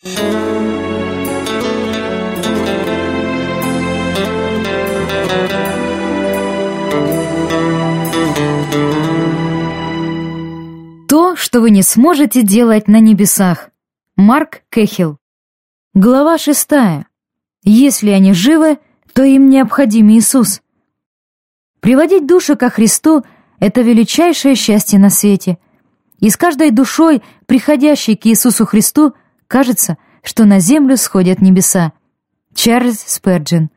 То, что вы не сможете делать на небесах. Марк Кэхилл. Глава шестая. Если они живы, то им необходим Иисус. Приводить души ко Христу — это величайшее счастье на свете. И с каждой душой, приходящей к Иисусу Христу, кажется, что на землю сходят небеса. Чарльз Сперджин.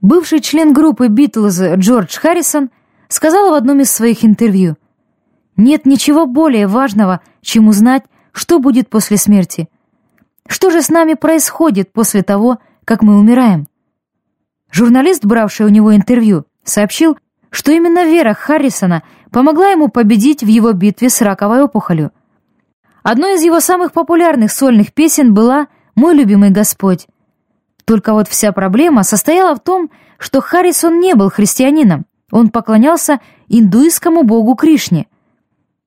Бывший член группы «Битлз» Джордж Харрисон сказал в одном из своих интервью, «Нет ничего более важного, чем узнать, что будет после смерти. Что же с нами происходит после того, как мы умираем?» Журналист, бравший у него интервью, сообщил, что именно вера Харрисона помогла ему победить в его битве с раковой опухолью. Одной из его самых популярных сольных песен была «Мой любимый Господь». Только вот вся проблема состояла в том, что Харрисон не был христианином, он поклонялся индуистскому богу Кришне.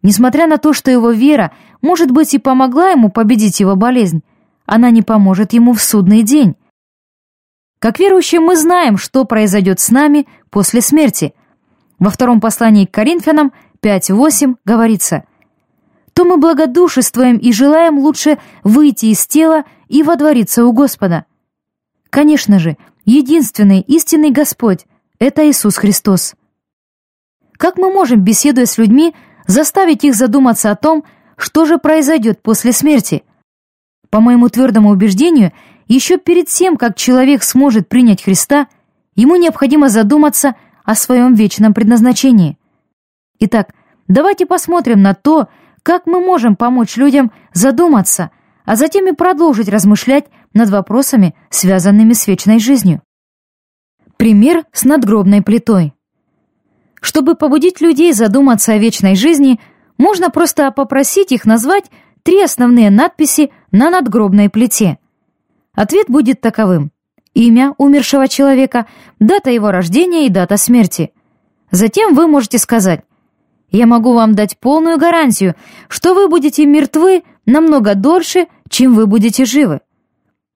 Несмотря на то, что его вера, может быть, и помогла ему победить его болезнь, она не поможет ему в судный день. Как верующие мы знаем, что произойдет с нами после смерти. Во втором послании к Коринфянам 5.8 говорится «То мы благодушествуем и желаем лучше выйти из тела и водвориться у Господа». Конечно же, единственный истинный Господь — это Иисус Христос. Как мы можем, беседуя с людьми, заставить их задуматься о том, что же произойдет после смерти? По моему твердому убеждению, еще перед тем, как человек сможет принять Христа, ему необходимо задуматься о своем вечном предназначении. Итак, давайте посмотрим на то, как мы можем помочь людям задуматься, а затем и продолжить размышлять над вопросами, связанными с вечной жизнью. Пример с надгробной плитой. Чтобы побудить людей задуматься о вечной жизни, можно просто попросить их назвать три основные надписи на надгробной плите. Ответ будет таковым. Имя умершего человека, дата его рождения и дата смерти. Затем вы можете сказать «Я могу вам дать полную гарантию, что вы будете мертвы намного дольше, чем вы будете живы».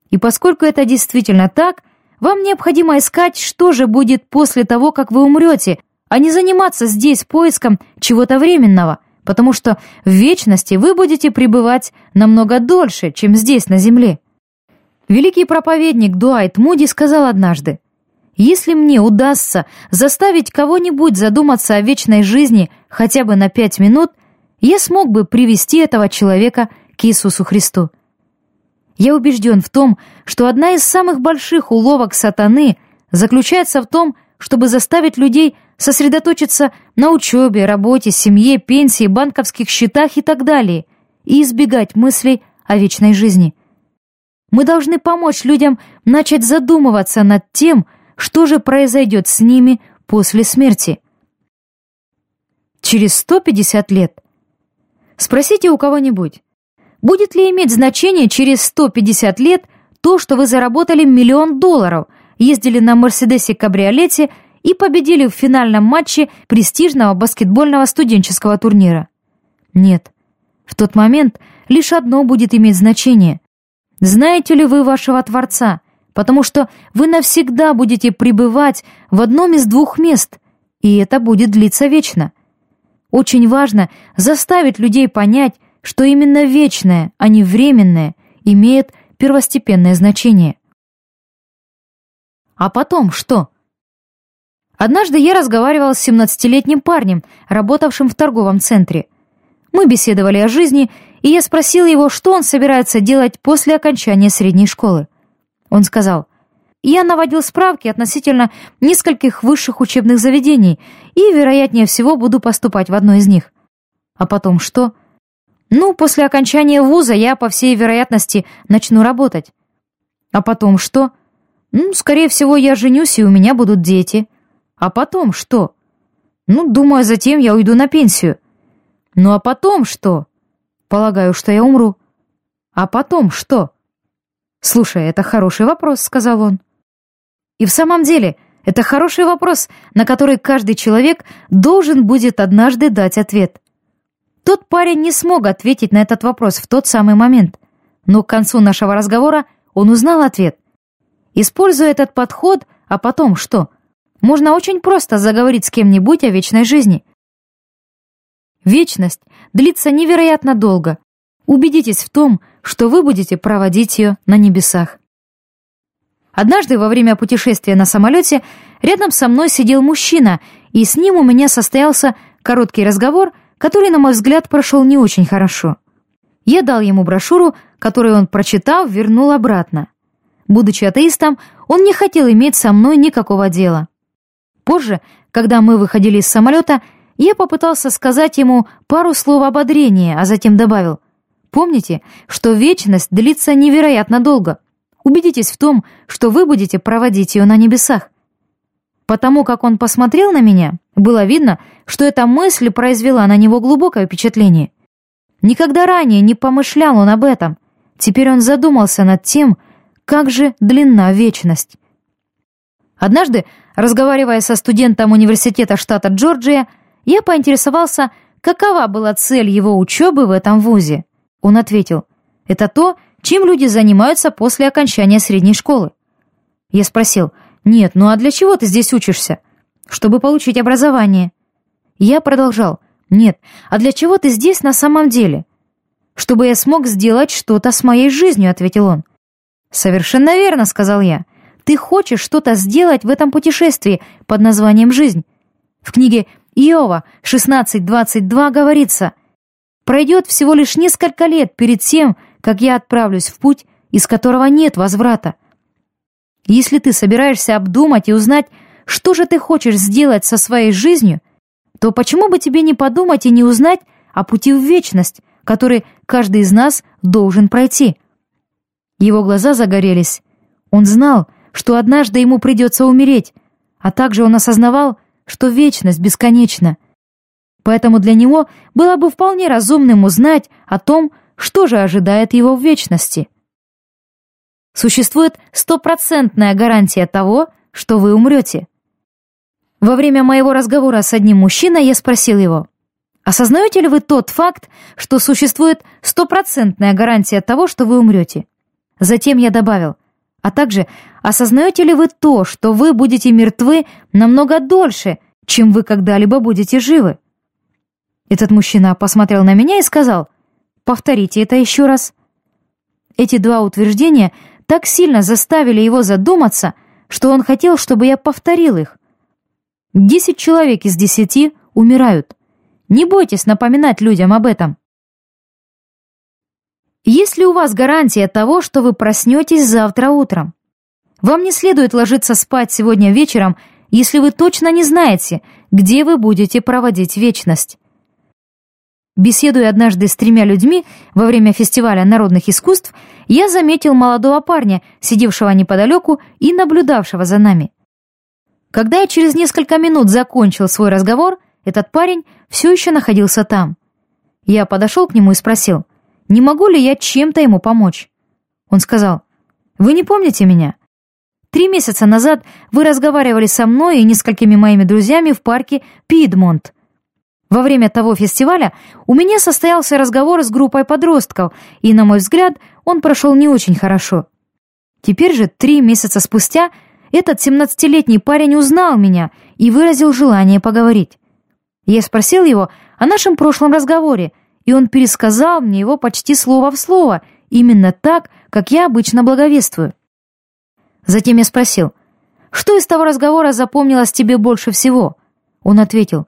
И поскольку это действительно так, вам необходимо искать, что же будет после того, как вы умрете, а не заниматься здесь поиском чего-то временного, потому что в вечности вы будете пребывать намного дольше, чем здесь, на земле. Великий проповедник Дуайт Муди сказал однажды, «Если мне удастся заставить кого-нибудь задуматься о вечной жизни хотя бы на пять минут, я смог бы привести этого человека к Иисусу Христу». Я убежден в том, что одна из самых больших уловок сатаны заключается в том, чтобы заставить людей сосредоточиться на учебе, работе, семье, пенсии, банковских счетах и так далее, и избегать мыслей о вечной жизни. Мы должны помочь людям начать задумываться над тем, что же произойдет с ними после смерти. Через 150 лет. Спросите у кого-нибудь, Будет ли иметь значение через 150 лет то, что вы заработали миллион долларов, ездили на Мерседесе-кабриолете и победили в финальном матче престижного баскетбольного студенческого турнира? Нет. В тот момент лишь одно будет иметь значение. Знаете ли вы вашего Творца? Потому что вы навсегда будете пребывать в одном из двух мест, и это будет длиться вечно. Очень важно заставить людей понять, что именно вечное, а не временное, имеет первостепенное значение. А потом что? Однажды я разговаривал с 17-летним парнем, работавшим в торговом центре. Мы беседовали о жизни, и я спросил его, что он собирается делать после окончания средней школы. Он сказал, «Я наводил справки относительно нескольких высших учебных заведений и, вероятнее всего, буду поступать в одно из них». А потом что? Ну, после окончания вуза я, по всей вероятности, начну работать. А потом что? Ну, скорее всего, я женюсь, и у меня будут дети. А потом что? Ну, думаю, затем я уйду на пенсию. Ну, а потом что? Полагаю, что я умру. А потом что? Слушай, это хороший вопрос, сказал он. И в самом деле, это хороший вопрос, на который каждый человек должен будет однажды дать ответ. Тот парень не смог ответить на этот вопрос в тот самый момент. Но к концу нашего разговора он узнал ответ. Используя этот подход, а потом что? Можно очень просто заговорить с кем-нибудь о вечной жизни. Вечность длится невероятно долго. Убедитесь в том, что вы будете проводить ее на небесах. Однажды во время путешествия на самолете рядом со мной сидел мужчина, и с ним у меня состоялся короткий разговор, который, на мой взгляд, прошел не очень хорошо. Я дал ему брошюру, которую он, прочитав, вернул обратно. Будучи атеистом, он не хотел иметь со мной никакого дела. Позже, когда мы выходили из самолета, я попытался сказать ему пару слов ободрения, а затем добавил, «Помните, что вечность длится невероятно долго. Убедитесь в том, что вы будете проводить ее на небесах». Потому как он посмотрел на меня, было видно, что эта мысль произвела на него глубокое впечатление. Никогда ранее не помышлял он об этом. Теперь он задумался над тем, как же длинна вечность. Однажды, разговаривая со студентом университета штата Джорджия, я поинтересовался, какова была цель его учебы в этом вузе. Он ответил, это то, чем люди занимаются после окончания средней школы. Я спросил, нет, ну а для чего ты здесь учишься? Чтобы получить образование. Я продолжал, нет, а для чего ты здесь на самом деле? Чтобы я смог сделать что-то с моей жизнью, ответил он. Совершенно верно, сказал я. Ты хочешь что-то сделать в этом путешествии под названием «Жизнь». В книге Иова 16.22 говорится «Пройдет всего лишь несколько лет перед тем, как я отправлюсь в путь, из которого нет возврата». Если ты собираешься обдумать и узнать, что же ты хочешь сделать со своей жизнью, то почему бы тебе не подумать и не узнать о пути в вечность, который каждый из нас должен пройти? Его глаза загорелись. Он знал, что однажды ему придется умереть, а также он осознавал, что вечность бесконечна. Поэтому для него было бы вполне разумным узнать о том, что же ожидает его в вечности. Существует стопроцентная гарантия того, что вы умрете. Во время моего разговора с одним мужчиной я спросил его, осознаете ли вы тот факт, что существует стопроцентная гарантия того, что вы умрете? Затем я добавил, а также осознаете ли вы то, что вы будете мертвы намного дольше, чем вы когда-либо будете живы? Этот мужчина посмотрел на меня и сказал, повторите это еще раз. Эти два утверждения так сильно заставили его задуматься, что он хотел, чтобы я повторил их. Десять человек из десяти умирают. Не бойтесь напоминать людям об этом. Есть ли у вас гарантия того, что вы проснетесь завтра утром? Вам не следует ложиться спать сегодня вечером, если вы точно не знаете, где вы будете проводить вечность. Беседуя однажды с тремя людьми во время фестиваля народных искусств, я заметил молодого парня, сидевшего неподалеку и наблюдавшего за нами. Когда я через несколько минут закончил свой разговор, этот парень все еще находился там. Я подошел к нему и спросил, не могу ли я чем-то ему помочь. Он сказал, «Вы не помните меня? Три месяца назад вы разговаривали со мной и несколькими моими друзьями в парке Пидмонт. Во время того фестиваля у меня состоялся разговор с группой подростков, и, на мой взгляд, он прошел не очень хорошо. Теперь же, три месяца спустя, этот 17-летний парень узнал меня и выразил желание поговорить. Я спросил его о нашем прошлом разговоре, и он пересказал мне его почти слово в слово, именно так, как я обычно благовествую. Затем я спросил, что из того разговора запомнилось тебе больше всего? Он ответил,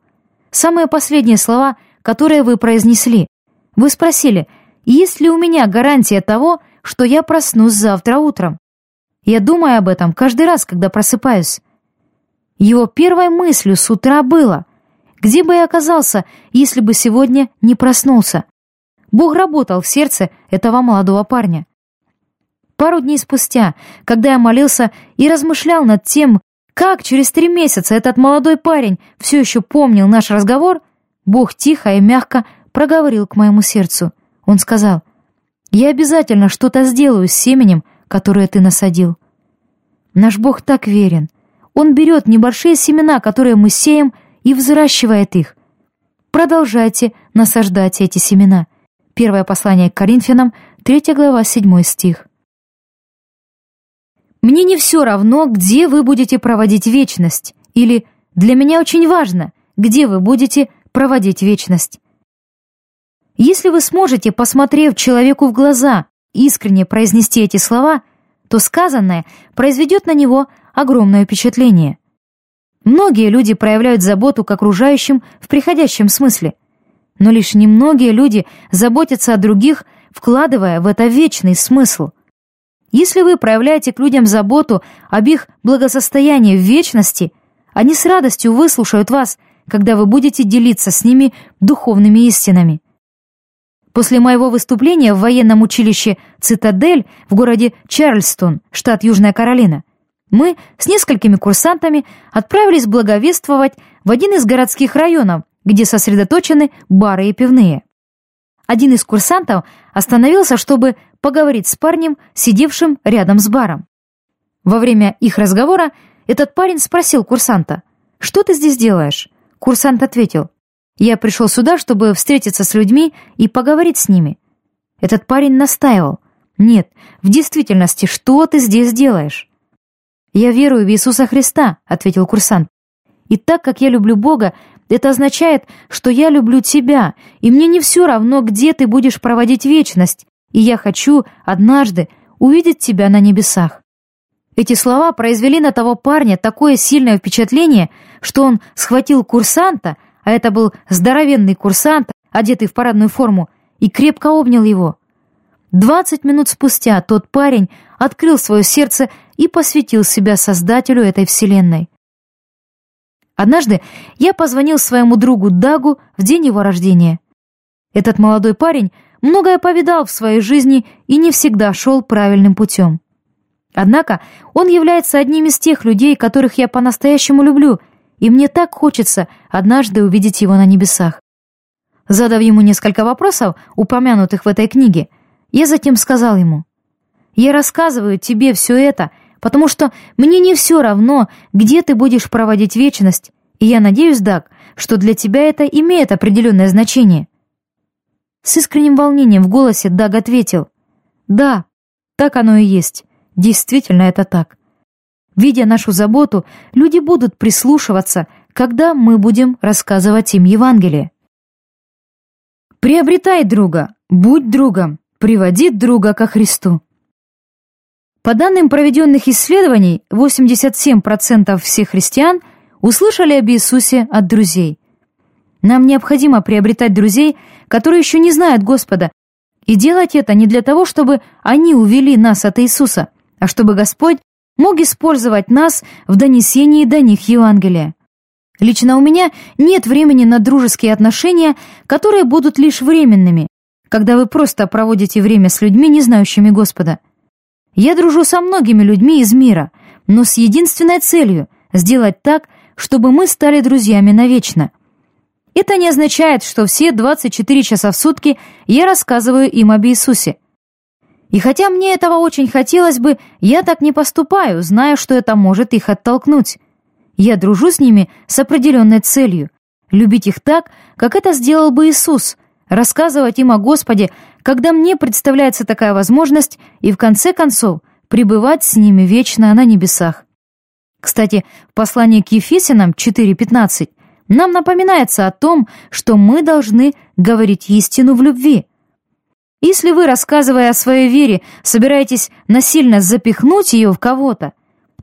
самые последние слова, которые вы произнесли. Вы спросили, есть ли у меня гарантия того, что я проснусь завтра утром. Я думаю об этом каждый раз, когда просыпаюсь. Его первой мыслью с утра было, где бы я оказался, если бы сегодня не проснулся. Бог работал в сердце этого молодого парня. Пару дней спустя, когда я молился и размышлял над тем, как через три месяца этот молодой парень все еще помнил наш разговор, Бог тихо и мягко проговорил к моему сердцу. Он сказал, «Я обязательно что-то сделаю с семенем, которое ты насадил». Наш Бог так верен. Он берет небольшие семена, которые мы сеем, и взращивает их. Продолжайте насаждать эти семена. Первое послание к Коринфянам, 3 глава, 7 стих. «Мне не все равно, где вы будете проводить вечность» или «Для меня очень важно, где вы будете проводить вечность». Если вы сможете, посмотрев человеку в глаза, искренне произнести эти слова, то сказанное произведет на него огромное впечатление. Многие люди проявляют заботу к окружающим в приходящем смысле, но лишь немногие люди заботятся о других, вкладывая в это вечный смысл. Если вы проявляете к людям заботу об их благосостоянии в вечности, они с радостью выслушают вас, когда вы будете делиться с ними духовными истинами. После моего выступления в военном училище «Цитадель» в городе Чарльстон, штат Южная Каролина, мы с несколькими курсантами отправились благовествовать в один из городских районов, где сосредоточены бары и пивные. Один из курсантов остановился, чтобы поговорить с парнем, сидевшим рядом с баром. Во время их разговора этот парень спросил курсанта, «Что ты здесь делаешь?» Курсант ответил, «Я пришел сюда, чтобы встретиться с людьми и поговорить с ними». Этот парень настаивал, «Нет, в действительности, что ты здесь делаешь?» «Я верую в Иисуса Христа», — ответил курсант. «И так как я люблю Бога, это означает, что я люблю тебя, и мне не все равно, где ты будешь проводить вечность, и я хочу однажды увидеть тебя на небесах». Эти слова произвели на того парня такое сильное впечатление, что он схватил курсанта, а это был здоровенный курсант, одетый в парадную форму, и крепко обнял его. Двадцать минут спустя тот парень открыл свое сердце и посвятил себя создателю этой вселенной. Однажды я позвонил своему другу Дагу в день его рождения. Этот молодой парень многое повидал в своей жизни и не всегда шел правильным путем. Однако он является одним из тех людей, которых я по-настоящему люблю, и мне так хочется однажды увидеть его на небесах. Задав ему несколько вопросов, упомянутых в этой книге, я затем сказал ему, «Я рассказываю тебе все это, потому что мне не все равно, где ты будешь проводить вечность, и я надеюсь, Даг, что для тебя это имеет определенное значение». С искренним волнением в голосе Даг ответил, «Да, так оно и есть. Действительно это так. Видя нашу заботу, люди будут прислушиваться, когда мы будем рассказывать им Евангелие. Приобретай друга, будь другом, приводи друга ко Христу. По данным проведенных исследований, 87% всех христиан услышали об Иисусе от друзей. Нам необходимо приобретать друзей, которые еще не знают Господа, и делать это не для того, чтобы они увели нас от Иисуса, а чтобы Господь мог использовать нас в донесении до них Евангелия. Лично у меня нет времени на дружеские отношения, которые будут лишь временными, когда вы просто проводите время с людьми, не знающими Господа. Я дружу со многими людьми из мира, но с единственной целью — сделать так, чтобы мы стали друзьями навечно. Это не означает, что все 24 часа в сутки я рассказываю им об Иисусе. И хотя мне этого очень хотелось бы, я так не поступаю, зная, что это может их оттолкнуть. Я дружу с ними с определенной целью — любить их так, как это сделал бы Иисус, рассказывать им о Господе, когда мне представляется такая возможность, и в конце концов пребывать с ними вечно на небесах. Кстати, в послании к Ефесянам 4.15 нам напоминается о том, что мы должны говорить истину в любви. Если вы, рассказывая о своей вере, собираетесь насильно запихнуть ее в кого-то,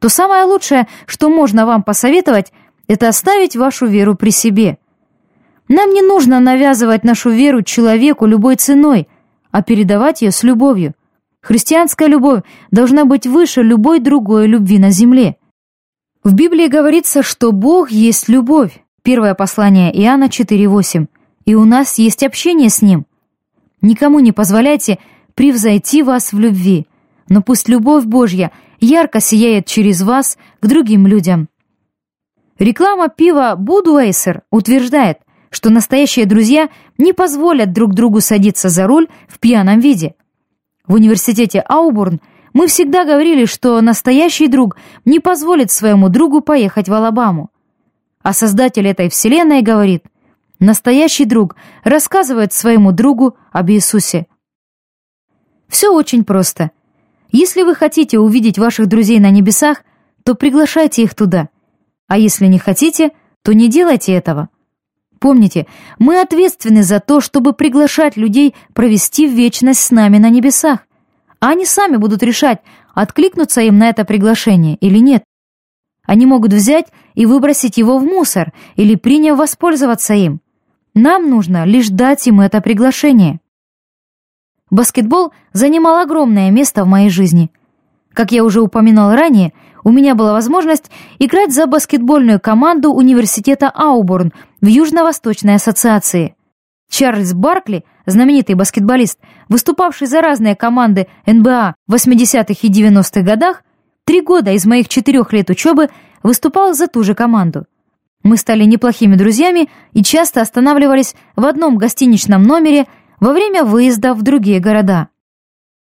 то самое лучшее, что можно вам посоветовать, это оставить вашу веру при себе – нам не нужно навязывать нашу веру человеку любой ценой, а передавать ее с любовью. Христианская любовь должна быть выше любой другой любви на земле. В Библии говорится, что Бог есть любовь. Первое послание Иоанна 4.8. И у нас есть общение с Ним. Никому не позволяйте превзойти вас в любви, но пусть любовь Божья ярко сияет через вас к другим людям. Реклама пива Budweiser утверждает, что настоящие друзья не позволят друг другу садиться за руль в пьяном виде. В университете Аубурн мы всегда говорили, что настоящий друг не позволит своему другу поехать в Алабаму. А создатель этой вселенной говорит, настоящий друг рассказывает своему другу об Иисусе. Все очень просто. Если вы хотите увидеть ваших друзей на небесах, то приглашайте их туда. А если не хотите, то не делайте этого. Помните, мы ответственны за то, чтобы приглашать людей провести вечность с нами на небесах. А они сами будут решать, откликнуться им на это приглашение или нет. Они могут взять и выбросить его в мусор или приняв воспользоваться им. Нам нужно лишь дать им это приглашение. Баскетбол занимал огромное место в моей жизни. Как я уже упоминал ранее, у меня была возможность играть за баскетбольную команду университета Ауборн в Южно-Восточной ассоциации. Чарльз Баркли, знаменитый баскетболист, выступавший за разные команды НБА в 80-х и 90-х годах, три года из моих четырех лет учебы выступал за ту же команду. Мы стали неплохими друзьями и часто останавливались в одном гостиничном номере во время выезда в другие города.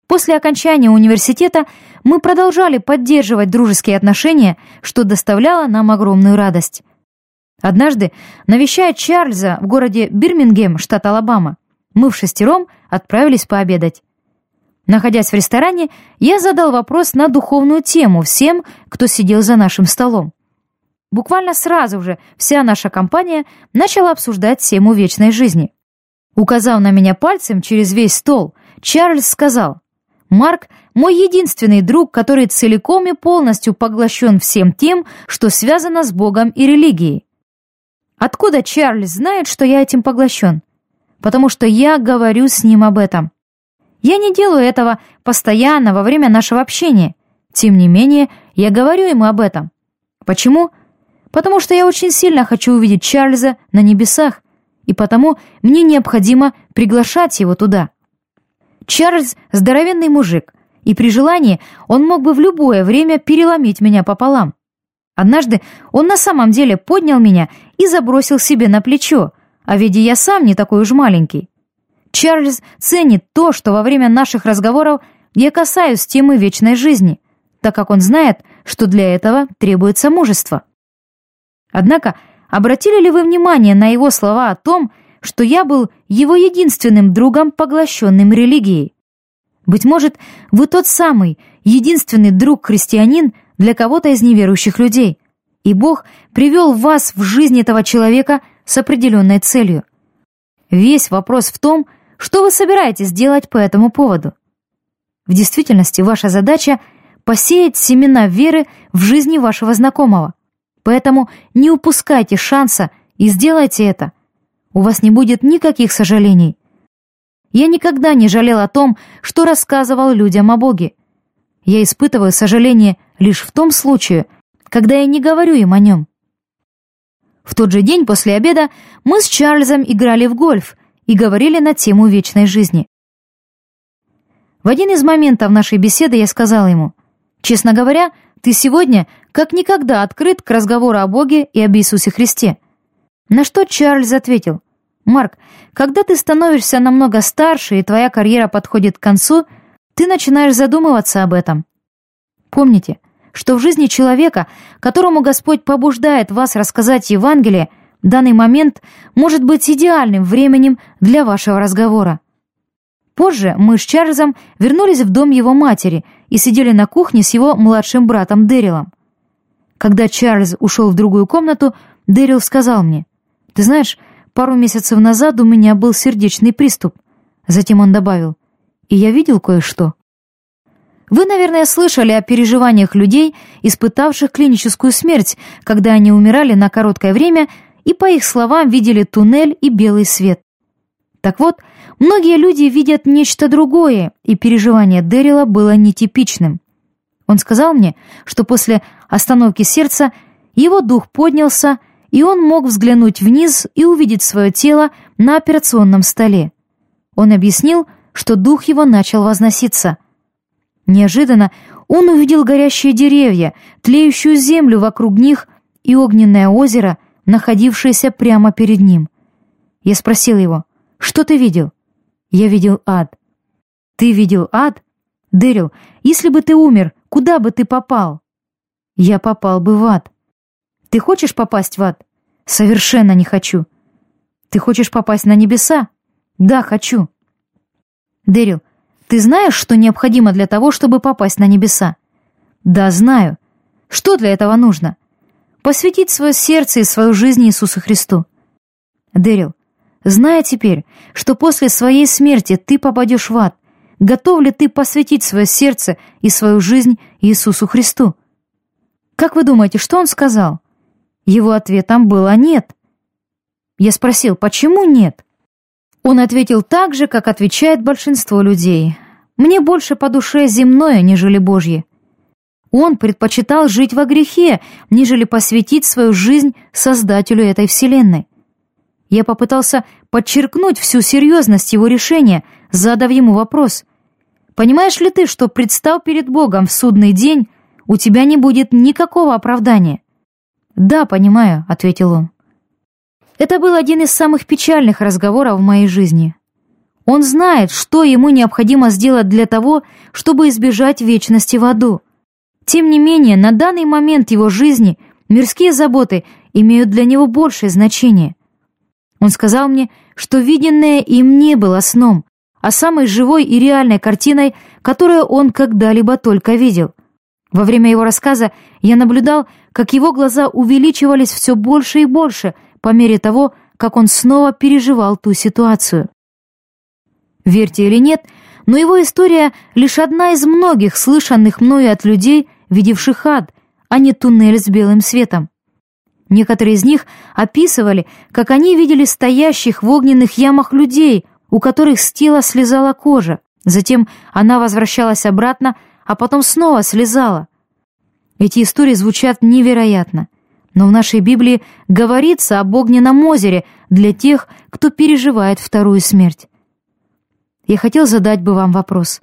После окончания университета мы продолжали поддерживать дружеские отношения, что доставляло нам огромную радость. Однажды, навещая Чарльза в городе Бирмингем, штат Алабама, мы в шестером отправились пообедать. Находясь в ресторане, я задал вопрос на духовную тему всем, кто сидел за нашим столом. Буквально сразу же вся наша компания начала обсуждать тему вечной жизни. Указав на меня пальцем через весь стол, Чарльз сказал, Марк — мой единственный друг, который целиком и полностью поглощен всем тем, что связано с Богом и религией. Откуда Чарльз знает, что я этим поглощен? Потому что я говорю с ним об этом. Я не делаю этого постоянно во время нашего общения. Тем не менее, я говорю ему об этом. Почему? Потому что я очень сильно хочу увидеть Чарльза на небесах, и потому мне необходимо приглашать его туда. Чарльз – здоровенный мужик, и при желании он мог бы в любое время переломить меня пополам. Однажды он на самом деле поднял меня и забросил себе на плечо, а ведь я сам не такой уж маленький. Чарльз ценит то, что во время наших разговоров я касаюсь темы вечной жизни, так как он знает, что для этого требуется мужество. Однако, обратили ли вы внимание на его слова о том, что я был его единственным другом, поглощенным религией. Быть может, вы тот самый, единственный друг-христианин для кого-то из неверующих людей, и Бог привел вас в жизнь этого человека с определенной целью. Весь вопрос в том, что вы собираетесь делать по этому поводу. В действительности ваша задача — посеять семена веры в жизни вашего знакомого. Поэтому не упускайте шанса и сделайте это — у вас не будет никаких сожалений. Я никогда не жалел о том, что рассказывал людям о Боге. Я испытываю сожаление лишь в том случае, когда я не говорю им о нем. В тот же день после обеда мы с Чарльзом играли в гольф и говорили на тему вечной жизни. В один из моментов нашей беседы я сказал ему, «Честно говоря, ты сегодня как никогда открыт к разговору о Боге и об Иисусе Христе. На что Чарльз ответил, «Марк, когда ты становишься намного старше и твоя карьера подходит к концу, ты начинаешь задумываться об этом. Помните, что в жизни человека, которому Господь побуждает вас рассказать Евангелие, данный момент может быть идеальным временем для вашего разговора. Позже мы с Чарльзом вернулись в дом его матери и сидели на кухне с его младшим братом Дэрилом. Когда Чарльз ушел в другую комнату, Дэрил сказал мне, ты знаешь, пару месяцев назад у меня был сердечный приступ. Затем он добавил, и я видел кое-что. Вы, наверное, слышали о переживаниях людей, испытавших клиническую смерть, когда они умирали на короткое время и, по их словам, видели туннель и белый свет. Так вот, многие люди видят нечто другое, и переживание Дэрила было нетипичным. Он сказал мне, что после остановки сердца его дух поднялся, и он мог взглянуть вниз и увидеть свое тело на операционном столе. Он объяснил, что дух его начал возноситься. Неожиданно он увидел горящие деревья, тлеющую землю вокруг них и огненное озеро, находившееся прямо перед ним. Я спросил его, «Что ты видел?» «Я видел ад». «Ты видел ад?» «Дэрил, если бы ты умер, куда бы ты попал?» «Я попал бы в ад». Ты хочешь попасть в ад? Совершенно не хочу. Ты хочешь попасть на небеса? Да, хочу. Дэрил, Ты знаешь, что необходимо для того, чтобы попасть на небеса? Да, знаю. Что для этого нужно? Посвятить свое сердце и свою жизнь Иисусу Христу. Дэрил, зная теперь, что после своей смерти ты попадешь в ад, готов ли ты посвятить свое сердце и свою жизнь Иисусу Христу? Как вы думаете, что он сказал? Его ответом было «нет». Я спросил, почему нет? Он ответил так же, как отвечает большинство людей. «Мне больше по душе земное, нежели Божье». Он предпочитал жить во грехе, нежели посвятить свою жизнь Создателю этой вселенной. Я попытался подчеркнуть всю серьезность его решения, задав ему вопрос. «Понимаешь ли ты, что, представ перед Богом в судный день, у тебя не будет никакого оправдания?» «Да, понимаю», — ответил он. Это был один из самых печальных разговоров в моей жизни. Он знает, что ему необходимо сделать для того, чтобы избежать вечности в аду. Тем не менее, на данный момент его жизни мирские заботы имеют для него большее значение. Он сказал мне, что виденное им не было сном, а самой живой и реальной картиной, которую он когда-либо только видел. Во время его рассказа я наблюдал, как его глаза увеличивались все больше и больше – по мере того, как он снова переживал ту ситуацию. Верьте или нет, но его история лишь одна из многих слышанных мною от людей, видевших ад, а не туннель с белым светом. Некоторые из них описывали, как они видели стоящих в огненных ямах людей, у которых с тела слезала кожа, затем она возвращалась обратно, а потом снова слезала. Эти истории звучат невероятно — но в нашей Библии говорится об огненном озере для тех, кто переживает вторую смерть. Я хотел задать бы вам вопрос.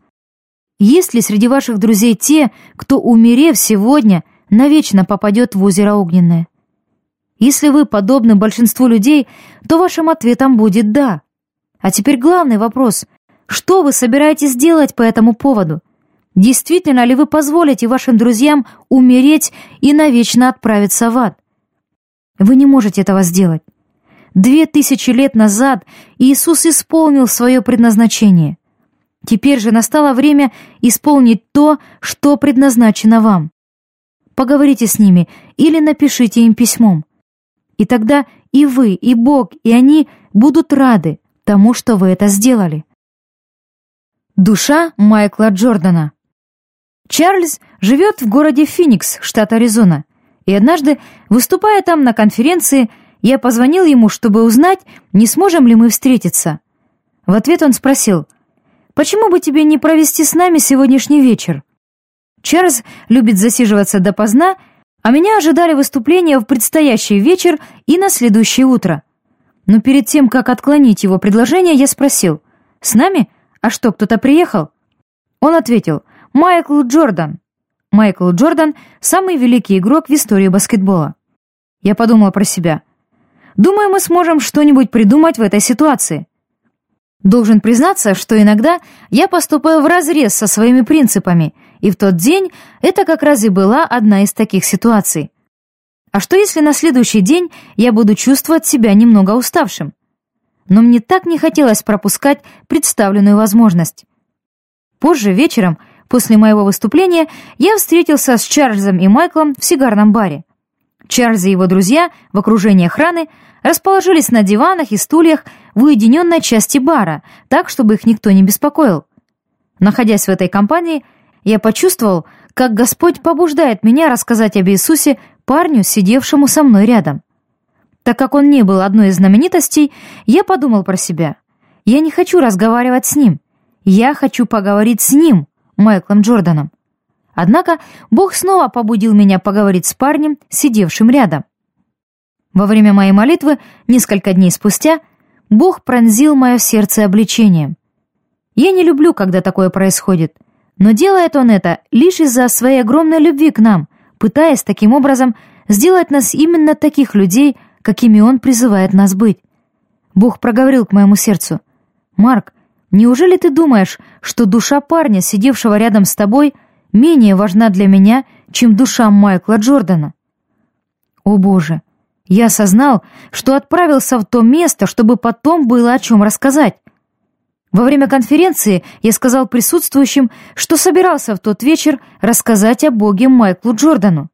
Есть ли среди ваших друзей те, кто, умерев сегодня, навечно попадет в озеро огненное? Если вы подобны большинству людей, то вашим ответом будет «да». А теперь главный вопрос. Что вы собираетесь делать по этому поводу? Действительно ли вы позволите вашим друзьям умереть и навечно отправиться в ад? Вы не можете этого сделать. Две тысячи лет назад Иисус исполнил свое предназначение. Теперь же настало время исполнить то, что предназначено вам. Поговорите с ними или напишите им письмом. И тогда и вы, и Бог, и они будут рады тому, что вы это сделали. Душа Майкла Джордана Чарльз живет в городе Феникс, штат Аризона, и однажды, выступая там на конференции, я позвонил ему, чтобы узнать, не сможем ли мы встретиться. В ответ он спросил, «Почему бы тебе не провести с нами сегодняшний вечер?» Чарльз любит засиживаться допоздна, а меня ожидали выступления в предстоящий вечер и на следующее утро. Но перед тем, как отклонить его предложение, я спросил, «С нами? А что, кто-то приехал?» Он ответил, Майкл Джордан. Майкл Джордан – самый великий игрок в истории баскетбола. Я подумал про себя. Думаю, мы сможем что-нибудь придумать в этой ситуации. Должен признаться, что иногда я поступаю вразрез со своими принципами, и в тот день это как раз и была одна из таких ситуаций. А что если на следующий день я буду чувствовать себя немного уставшим? Но мне так не хотелось пропускать представленную возможность. Позже вечером – После моего выступления я встретился с Чарльзом и Майклом в сигарном баре. Чарльз и его друзья в окружении охраны расположились на диванах и стульях в уединенной части бара, так, чтобы их никто не беспокоил. Находясь в этой компании, я почувствовал, как Господь побуждает меня рассказать об Иисусе парню, сидевшему со мной рядом. Так как он не был одной из знаменитостей, я подумал про себя. Я не хочу разговаривать с ним. Я хочу поговорить с ним, Майклом Джорданом. Однако Бог снова побудил меня поговорить с парнем, сидевшим рядом. Во время моей молитвы, несколько дней спустя, Бог пронзил мое сердце обличением. Я не люблю, когда такое происходит, но делает Он это лишь из-за своей огромной любви к нам, пытаясь таким образом сделать нас именно таких людей, какими Он призывает нас быть. Бог проговорил к моему сердцу, «Марк, Неужели ты думаешь, что душа парня, сидевшего рядом с тобой, менее важна для меня, чем душа Майкла Джордана? О боже, я осознал, что отправился в то место, чтобы потом было о чем рассказать. Во время конференции я сказал присутствующим, что собирался в тот вечер рассказать о Боге Майклу Джордану.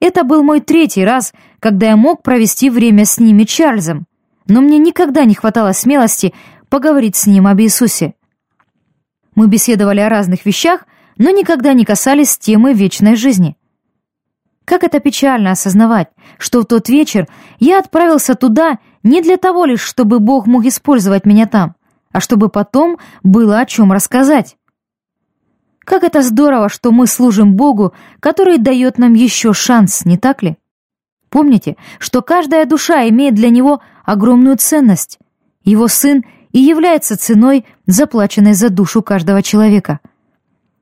Это был мой третий раз, когда я мог провести время с ними Чарльзом, но мне никогда не хватало смелости поговорить с ним об Иисусе. Мы беседовали о разных вещах, но никогда не касались темы вечной жизни. Как это печально осознавать, что в тот вечер я отправился туда не для того лишь, чтобы Бог мог использовать меня там, а чтобы потом было о чем рассказать. Как это здорово, что мы служим Богу, который дает нам еще шанс, не так ли? Помните, что каждая душа имеет для Него огромную ценность. Его Сын и является ценой, заплаченной за душу каждого человека.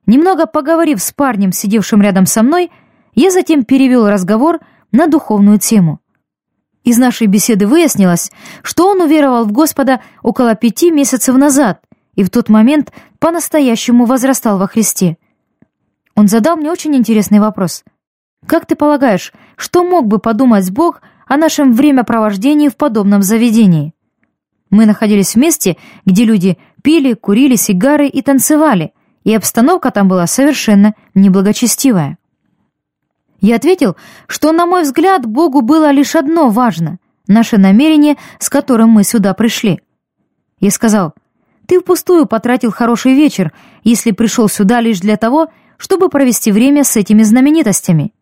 Немного поговорив с парнем, сидевшим рядом со мной, я затем перевел разговор на духовную тему. Из нашей беседы выяснилось, что он уверовал в Господа около пяти месяцев назад и в тот момент по-настоящему возрастал во Христе. Он задал мне очень интересный вопрос. «Как ты полагаешь, что мог бы подумать Бог о нашем времяпровождении в подобном заведении?» Мы находились в месте, где люди пили, курили сигары и танцевали, и обстановка там была совершенно неблагочестивая. Я ответил, что, на мой взгляд, Богу было лишь одно важно — наше намерение, с которым мы сюда пришли. Я сказал, ты впустую потратил хороший вечер, если пришел сюда лишь для того, чтобы провести время с этими знаменитостями.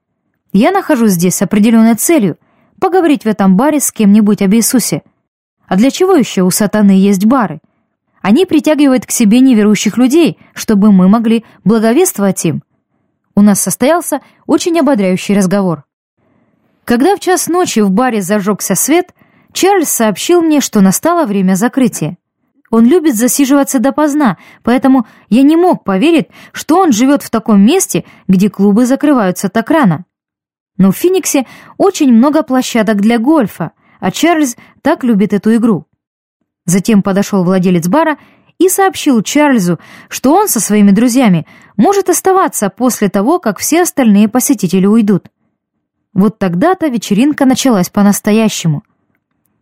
Я нахожусь здесь с определенной целью — поговорить в этом баре с кем-нибудь об Иисусе. А для чего еще у сатаны есть бары? Они притягивают к себе неверующих людей, чтобы мы могли благовествовать им. У нас состоялся очень ободряющий разговор. Когда в час ночи в баре зажегся свет, Чарльз сообщил мне, что настало время закрытия. Он любит засиживаться допоздна, поэтому я не мог поверить, что он живет в таком месте, где клубы закрываются так рано. Но в Фениксе очень много площадок для гольфа, а Чарльз так любит эту игру. Затем подошел владелец бара и сообщил Чарльзу, что он со своими друзьями может оставаться после того, как все остальные посетители уйдут. Вот тогда-то вечеринка началась по-настоящему —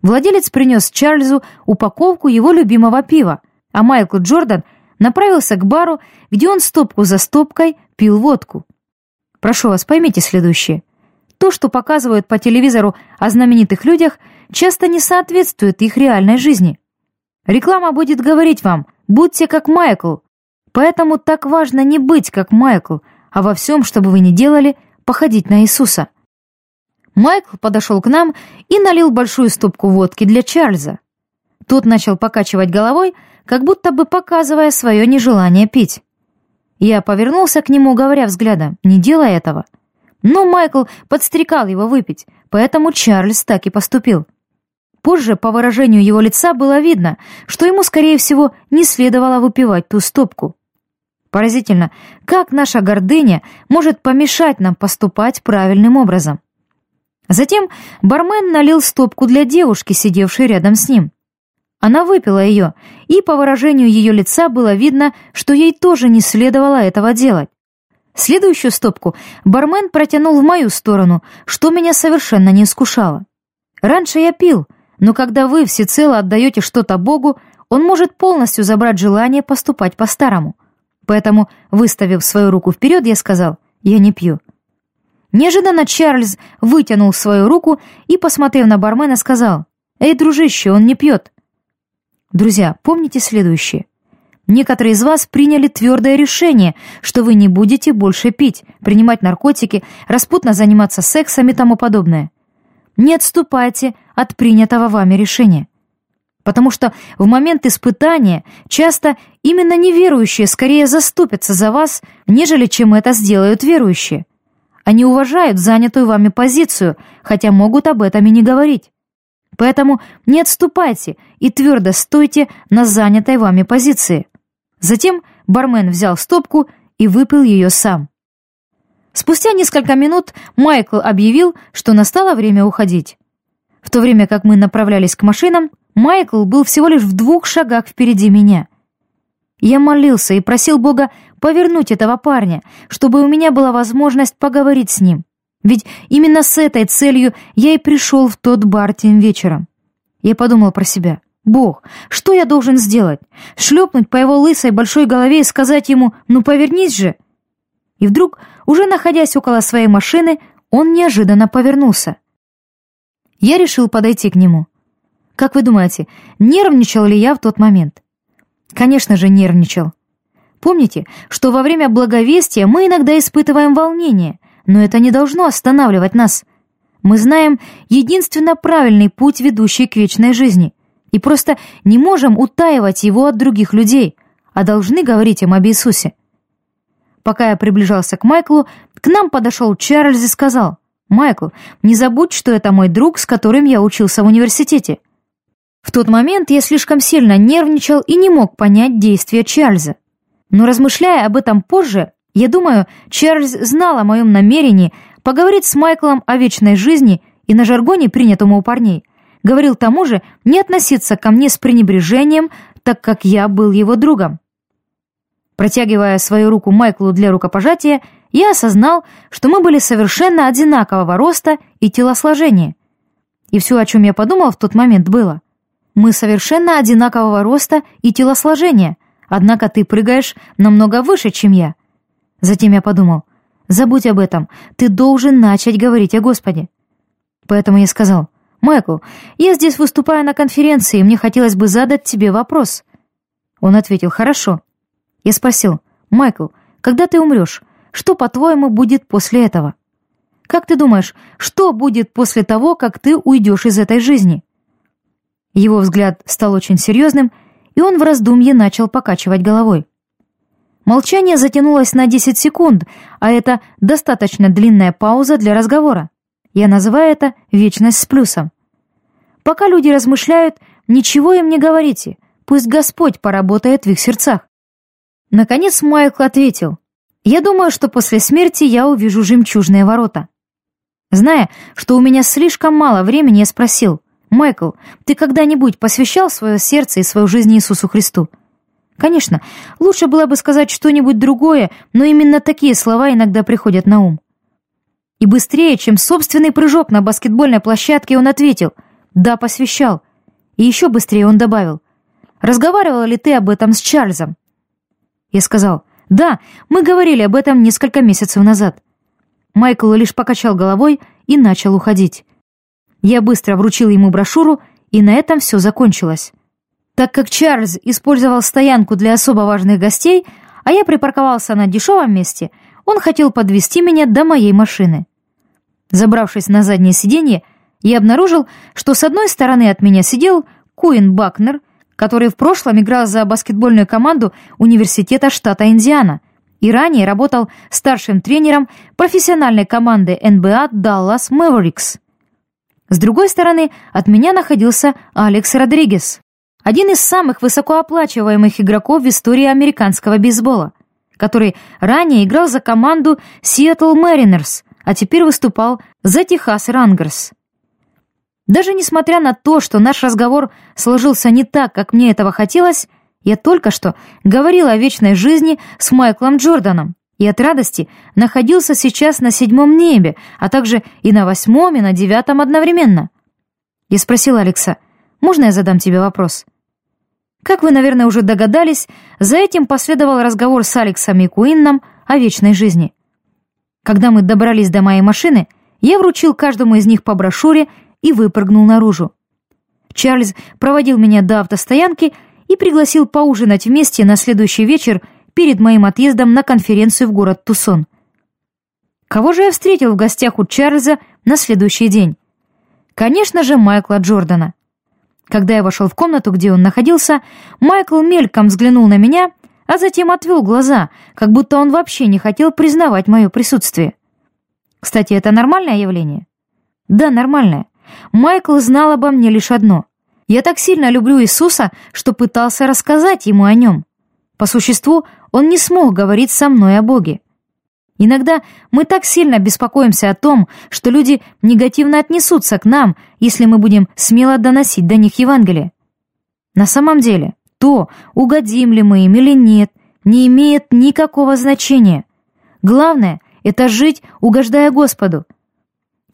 Владелец принес Чарльзу упаковку его любимого пива, а Майкл Джордан направился к бару, где он стопку за стопкой пил водку. Прошу вас, поймите следующее. То, что показывают по телевизору о знаменитых людях, часто не соответствует их реальной жизни. Реклама будет говорить вам «будьте как Майкл», поэтому так важно не быть как Майкл, а во всем, что бы вы ни делали, походить на Иисуса. Майкл подошел к нам и налил большую стопку водки для Чарльза. Тот начал покачивать головой, как будто бы показывая свое нежелание пить. Я повернулся к нему, говоря взглядом, не делай этого. Но Майкл подстрекал его выпить, поэтому Чарльз так и поступил. Позже, по выражению его лица, было видно, что ему, скорее всего, не следовало выпивать ту стопку. Поразительно, как наша гордыня может помешать нам поступать правильным образом. Затем бармен налил стопку для девушки, сидевшей рядом с ним. Она выпила ее, и по выражению ее лица было видно, что ей тоже не следовало этого делать. Следующую стопку бармен протянул в мою сторону, что меня совершенно не искушало. Раньше я пил, но когда вы всецело отдаете что-то Богу, он может полностью забрать желание поступать по-старому. Поэтому, выставив свою руку вперед, я сказал, я не пью. Неожиданно Чарльз вытянул свою руку и, посмотрев на бармена, сказал, «Эй, дружище, он не пьет». Друзья, помните следующее. Некоторые из вас приняли твердое решение, что вы не будете больше пить, принимать наркотики, распутно заниматься сексом и тому подобное. Не отступайте от принятого вами решения. Потому что в момент испытания часто именно неверующие скорее заступятся за вас, нежели чем это сделают верующие. Они уважают занятую вами позицию, хотя могут об этом и не говорить. Поэтому не отступайте и твердо стойте на занятой вами позиции. Затем бармен взял стопку и выпил ее сам. Спустя несколько минут Майкл объявил, что настало время уходить. В то время как мы направлялись к машинам, Майкл был всего лишь в двух шагах впереди меня. Я молился и просил Бога повернуть этого парня, чтобы у меня была возможность поговорить с ним. Ведь именно с этой целью я и пришел в тот бар тем вечером. Я подумал про себя. Бог, что я должен сделать? Шлепнуть по его лысой большой голове и сказать ему «ну повернись же»? И вдруг, уже находясь около своей машины, он неожиданно повернулся. Я решил подойти к нему. Как вы думаете, нервничал ли я в тот момент? Конечно же, нервничал. Помните, что во время благовестия мы иногда испытываем волнение, но это не должно останавливать нас. Мы знаем единственно правильный путь, ведущий к вечной жизни, и просто не можем утаивать его от других людей, а должны говорить им об Иисусе. Пока я приближался к Майклу, к нам подошел Чарльз и сказал, «Майкл, не забудь, что это мой друг, с которым я учился в университете». В тот момент я слишком сильно нервничал и не мог понять действия Чарльза. Но размышляя об этом позже, я думаю, Чарльз знал о моем намерении поговорить с Майклом о вечной жизни и на жаргоне, принятому у парней, говорил тому же не относиться ко мне с пренебрежением, так как я был его другом. Протягивая свою руку Майклу для рукопожатия, я осознал, что мы были совершенно одинакового роста и телосложения. И все, о чем я подумал в тот момент, было. Мы совершенно одинакового роста и телосложения, однако ты прыгаешь намного выше, чем я. Затем я подумал, забудь об этом, ты должен начать говорить о Господе. Поэтому я сказал, Майкл, я здесь выступаю на конференции, и мне хотелось бы задать тебе вопрос. Он ответил, хорошо. Я спросил, Майкл, когда ты умрешь, что, по-твоему, будет после этого? Как ты думаешь, что будет после того, как ты уйдешь из этой жизни? Его взгляд стал очень серьезным, и он в раздумье начал покачивать головой. Молчание затянулось на 10 секунд, а это достаточно длинная пауза для разговора. Я называю это «вечность с плюсом». Пока люди размышляют, ничего им не говорите, пусть Господь поработает в их сердцах. Наконец Майкл ответил, «Я думаю, что после смерти я увижу жемчужные ворота». Зная, что у меня слишком мало времени, я спросил, «Майкл, ты когда-нибудь посвящал свое сердце и свою жизнь Иисусу Христу?» Конечно, лучше было бы сказать что-нибудь другое, но именно такие слова иногда приходят на ум. И быстрее, чем собственный прыжок на баскетбольной площадке, он ответил «Да, посвящал». И еще быстрее он добавил «Разговаривал ли ты об этом с Чарльзом?» Я сказал, «Да, мы говорили об этом несколько месяцев назад». Майкл лишь покачал головой и начал уходить. Я быстро вручил ему брошюру, и на этом все закончилось. Так как Чарльз использовал стоянку для особо важных гостей, а я припарковался на дешевом месте, он хотел подвести меня до моей машины. Забравшись на заднее сиденье, я обнаружил, что с одной стороны от меня сидел Куин Бакнер — который в прошлом играл за баскетбольную команду Университета штата Индиана и ранее работал старшим тренером профессиональной команды НБА Dallas Mavericks. С другой стороны, от меня находился Алекс Родригес, один из самых высокооплачиваемых игроков в истории американского бейсбола, который ранее играл за команду Seattle Mariners, а теперь выступал за Техас Рангерс. Даже несмотря на то, что наш разговор сложился не так, как мне этого хотелось, я только что говорил о вечной жизни с Майклом Джорданом и от радости находился сейчас на седьмом небе, а также и на восьмом, и на девятом одновременно. Я спросил Алекса, можно я задам тебе вопрос? Как вы, наверное, уже догадались, за этим последовал разговор с Алексом и Куинном о вечной жизни. Когда мы добрались до моей машины, я вручил каждому из них по брошюре и выпрыгнул наружу. Чарльз проводил меня до автостоянки и пригласил поужинать вместе на следующий вечер перед моим отъездом на конференцию в город Тусон. Кого же я встретил в гостях у Чарльза на следующий день? Конечно же, Майкла Джордана. Когда я вошел в комнату, где он находился, Майкл мельком взглянул на меня, а затем отвел глаза, как будто он вообще не хотел признавать мое присутствие. Кстати, это нормальное явление? Да, нормальное. Майкл знал обо мне лишь одно. Я так сильно люблю Иисуса, что пытался рассказать ему о нем. По существу, он не смог говорить со мной о Боге. Иногда мы так сильно беспокоимся о том, что люди негативно отнесутся к нам, если мы будем смело доносить до них Евангелие. На самом деле, то, угодим ли мы им или нет, не имеет никакого значения. Главное — это жить, угождая Господу,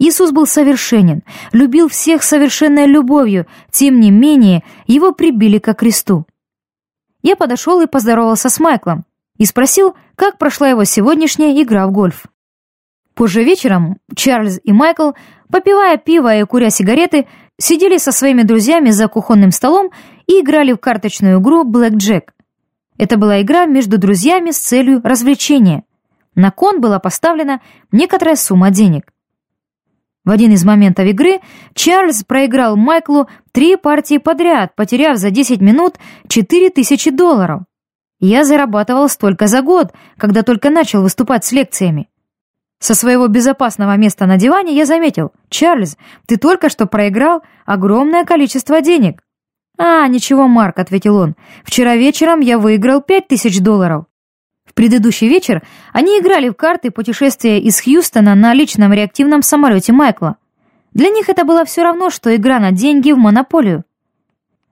Иисус был совершенен, любил всех совершенной любовью, тем не менее его прибили ко кресту. Я подошел и поздоровался с Майклом и спросил, как прошла его сегодняшняя игра в гольф. Позже вечером Чарльз и Майкл, попивая пиво и куря сигареты, сидели со своими друзьями за кухонным столом и играли в карточную игру «Блэк Джек». Это была игра между друзьями с целью развлечения. На кон была поставлена некоторая сумма денег. В один из моментов игры Чарльз проиграл Майклу три партии подряд, потеряв за 10 минут 4000 долларов. Я зарабатывал столько за год, когда только начал выступать с лекциями. Со своего безопасного места на диване я заметил, «Чарльз, ты только что проиграл огромное количество денег». «А, ничего, Марк», — ответил он, «вчера вечером я выиграл 5000 долларов». Предыдущий вечер они играли в карты путешествия из Хьюстона на личном реактивном самолете Майкла. Для них это было все равно, что игра на деньги в монополию.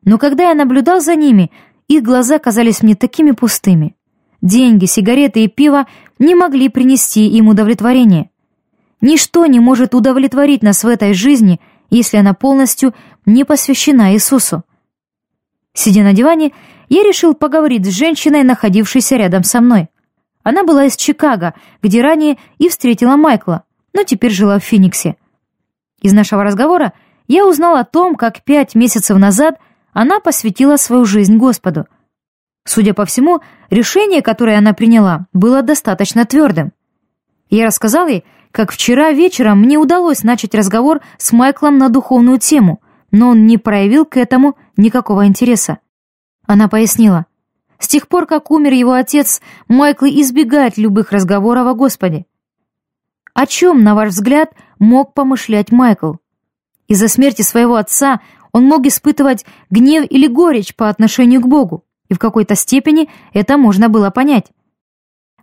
Но когда я наблюдал за ними, их глаза казались мне такими пустыми. Деньги, сигареты и пиво не могли принести им удовлетворение. Ничто не может удовлетворить нас в этой жизни, если она полностью не посвящена Иисусу. Сидя на диване, я решил поговорить с женщиной, находившейся рядом со мной. Она была из Чикаго, где ранее и встретила Майкла, но теперь жила в Фениксе. Из нашего разговора я узнал о том, как пять месяцев назад она посвятила свою жизнь Господу. Судя по всему, решение, которое она приняла, было достаточно твердым. Я рассказал ей, как вчера вечером мне удалось начать разговор с Майклом на духовную тему, но он не проявил к этому никакого интереса. Она пояснила. С тех пор, как умер его отец, Майкл избегает любых разговоров о Господе. О чем, на ваш взгляд, мог помышлять Майкл? Из-за смерти своего отца он мог испытывать гнев или горечь по отношению к Богу, и в какой-то степени это можно было понять.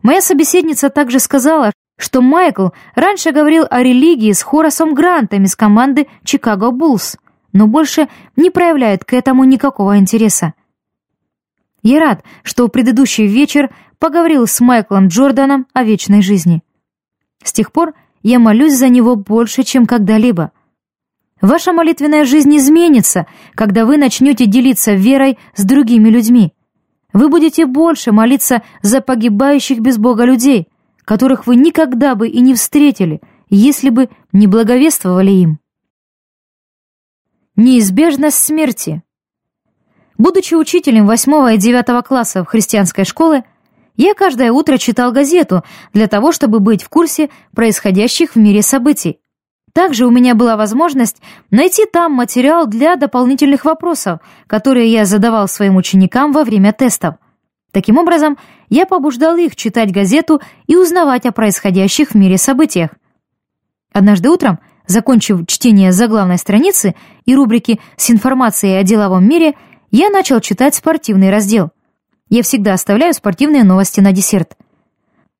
Моя собеседница также сказала, что Майкл раньше говорил о религии с Хорасом Грантом из команды «Чикаго Буллс», но больше не проявляет к этому никакого интереса. Я рад, что предыдущий вечер поговорил с Майклом Джорданом о вечной жизни. С тех пор я молюсь за него больше, чем когда-либо. Ваша молитвенная жизнь изменится, когда вы начнете делиться верой с другими людьми. Вы будете больше молиться за погибающих без Бога людей, которых вы никогда бы и не встретили, если бы не благовествовали им. Неизбежность смерти Будучи учителем 8 и 9 классов христианской школы, я каждое утро читал газету для того, чтобы быть в курсе происходящих в мире событий. Также у меня была возможность найти там материал для дополнительных вопросов, которые я задавал своим ученикам во время тестов. Таким образом, я побуждал их читать газету и узнавать о происходящих в мире событиях. Однажды утром, закончив чтение заглавной страницы и рубрики с информацией о деловом мире, я начал читать спортивный раздел. Я всегда оставляю спортивные новости на десерт.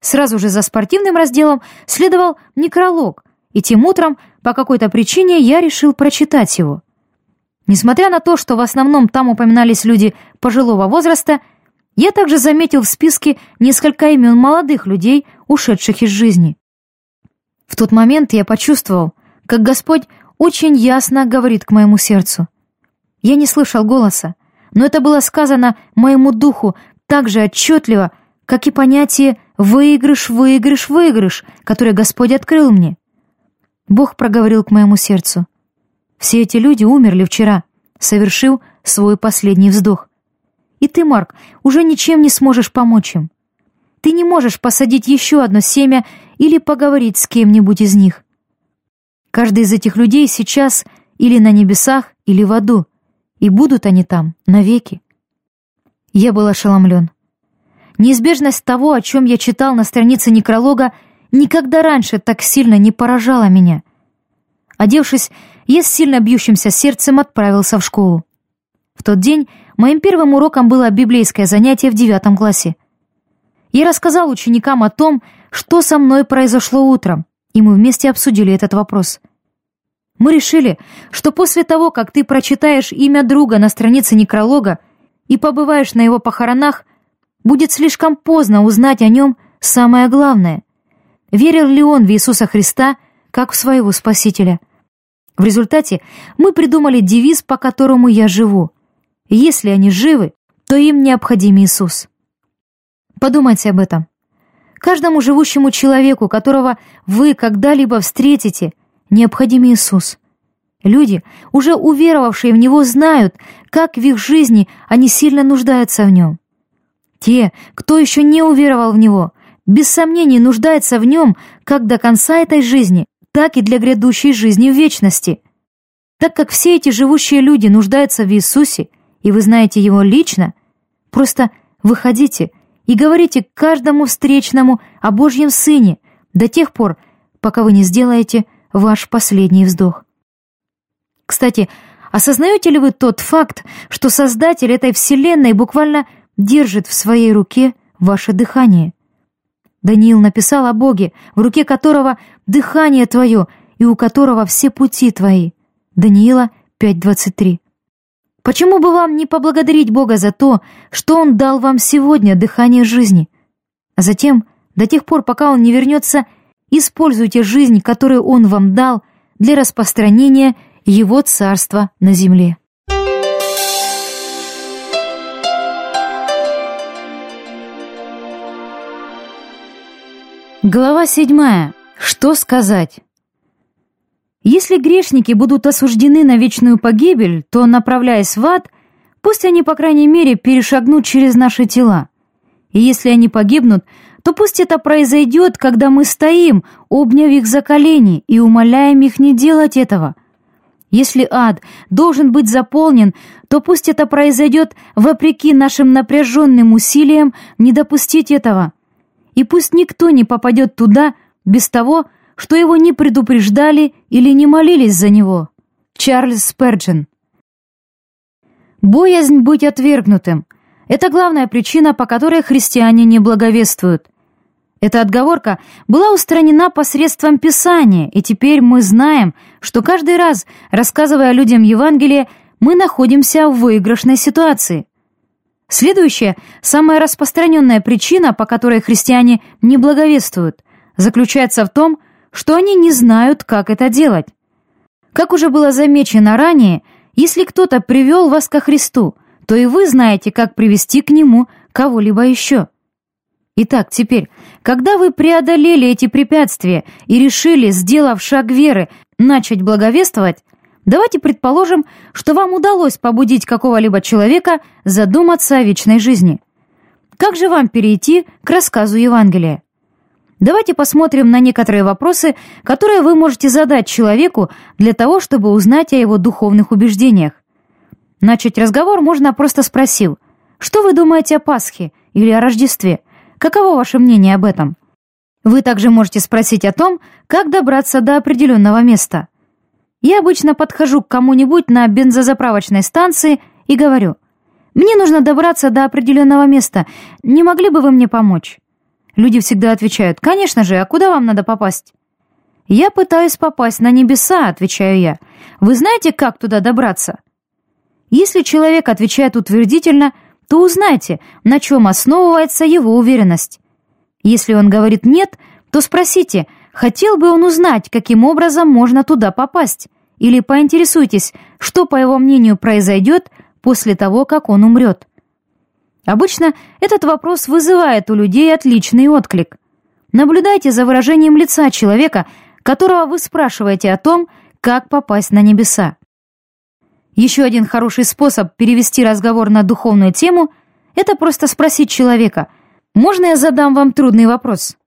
Сразу же за спортивным разделом следовал некролог, и тем утром по какой-то причине я решил прочитать его. Несмотря на то, что в основном там упоминались люди пожилого возраста, я также заметил в списке несколько имен молодых людей, ушедших из жизни. В тот момент я почувствовал, как Господь очень ясно говорит к моему сердцу. Я не слышал голоса, но это было сказано моему духу так же отчетливо, как и понятие «выигрыш, выигрыш, выигрыш», которое Господь открыл мне. Бог проговорил к моему сердцу. Все эти люди умерли вчера, совершив свой последний вздох. И ты, Марк, уже ничем не сможешь помочь им. Ты не можешь посадить еще одно семя или поговорить с кем-нибудь из них. Каждый из этих людей сейчас или на небесах, или в аду и будут они там навеки. Я был ошеломлен. Неизбежность того, о чем я читал на странице некролога, никогда раньше так сильно не поражала меня. Одевшись, я с сильно бьющимся сердцем отправился в школу. В тот день моим первым уроком было библейское занятие в девятом классе. Я рассказал ученикам о том, что со мной произошло утром, и мы вместе обсудили этот вопрос — мы решили, что после того, как ты прочитаешь имя друга на странице некролога и побываешь на его похоронах, будет слишком поздно узнать о нем самое главное. Верил ли он в Иисуса Христа как в своего Спасителя. В результате мы придумали девиз, по которому я живу. Если они живы, то им необходим Иисус. Подумайте об этом. Каждому живущему человеку, которого вы когда-либо встретите, необходим Иисус. Люди, уже уверовавшие в Него, знают, как в их жизни они сильно нуждаются в Нем. Те, кто еще не уверовал в Него, без сомнений нуждаются в Нем как до конца этой жизни, так и для грядущей жизни в вечности. Так как все эти живущие люди нуждаются в Иисусе, и вы знаете Его лично, просто выходите и говорите каждому встречному о Божьем Сыне до тех пор, пока вы не сделаете ваш последний вздох. Кстати, осознаете ли вы тот факт, что Создатель этой Вселенной буквально держит в своей руке ваше дыхание? Даниил написал о Боге, в руке которого дыхание твое и у которого все пути твои. Даниила 5.23. Почему бы вам не поблагодарить Бога за то, что Он дал вам сегодня дыхание жизни? А затем, до тех пор, пока Он не вернется, используйте жизнь, которую Он вам дал, для распространения Его Царства на земле. Глава седьмая. Что сказать? Если грешники будут осуждены на вечную погибель, то, направляясь в ад, пусть они, по крайней мере, перешагнут через наши тела. И если они погибнут, то пусть это произойдет, когда мы стоим, обняв их за колени и умоляем их не делать этого. Если ад должен быть заполнен, то пусть это произойдет вопреки нашим напряженным усилиям не допустить этого. И пусть никто не попадет туда без того, что его не предупреждали или не молились за него. Чарльз Сперджин. Боязнь быть отвергнутым – это главная причина, по которой христиане не благовествуют. Эта отговорка была устранена посредством Писания, и теперь мы знаем, что каждый раз, рассказывая людям Евангелие, мы находимся в выигрышной ситуации. Следующая, самая распространенная причина, по которой христиане не благовествуют, заключается в том, что они не знают, как это делать. Как уже было замечено ранее, если кто-то привел вас ко Христу, то и вы знаете, как привести к Нему кого-либо еще. Итак, теперь, когда вы преодолели эти препятствия и решили, сделав шаг веры, начать благовествовать, давайте предположим, что вам удалось побудить какого-либо человека задуматься о вечной жизни. Как же вам перейти к рассказу Евангелия? Давайте посмотрим на некоторые вопросы, которые вы можете задать человеку для того, чтобы узнать о его духовных убеждениях. Начать разговор можно просто спросив, что вы думаете о Пасхе или о Рождестве? Каково ваше мнение об этом? Вы также можете спросить о том, как добраться до определенного места. Я обычно подхожу к кому-нибудь на бензозаправочной станции и говорю, «Мне нужно добраться до определенного места, не могли бы вы мне помочь?» Люди всегда отвечают, «Конечно же, а куда вам надо попасть?» «Я пытаюсь попасть на небеса», — отвечаю я. «Вы знаете, как туда добраться?» Если человек отвечает утвердительно, то узнайте, на чем основывается его уверенность. Если он говорит «нет», то спросите, хотел бы он узнать, каким образом можно туда попасть, или поинтересуйтесь, что, по его мнению, произойдет после того, как он умрет. Обычно этот вопрос вызывает у людей отличный отклик. Наблюдайте за выражением лица человека, которого вы спрашиваете о том, как попасть на небеса. Еще один хороший способ перевести разговор на духовную тему – это просто спросить человека «Можно я задам вам трудный вопрос?»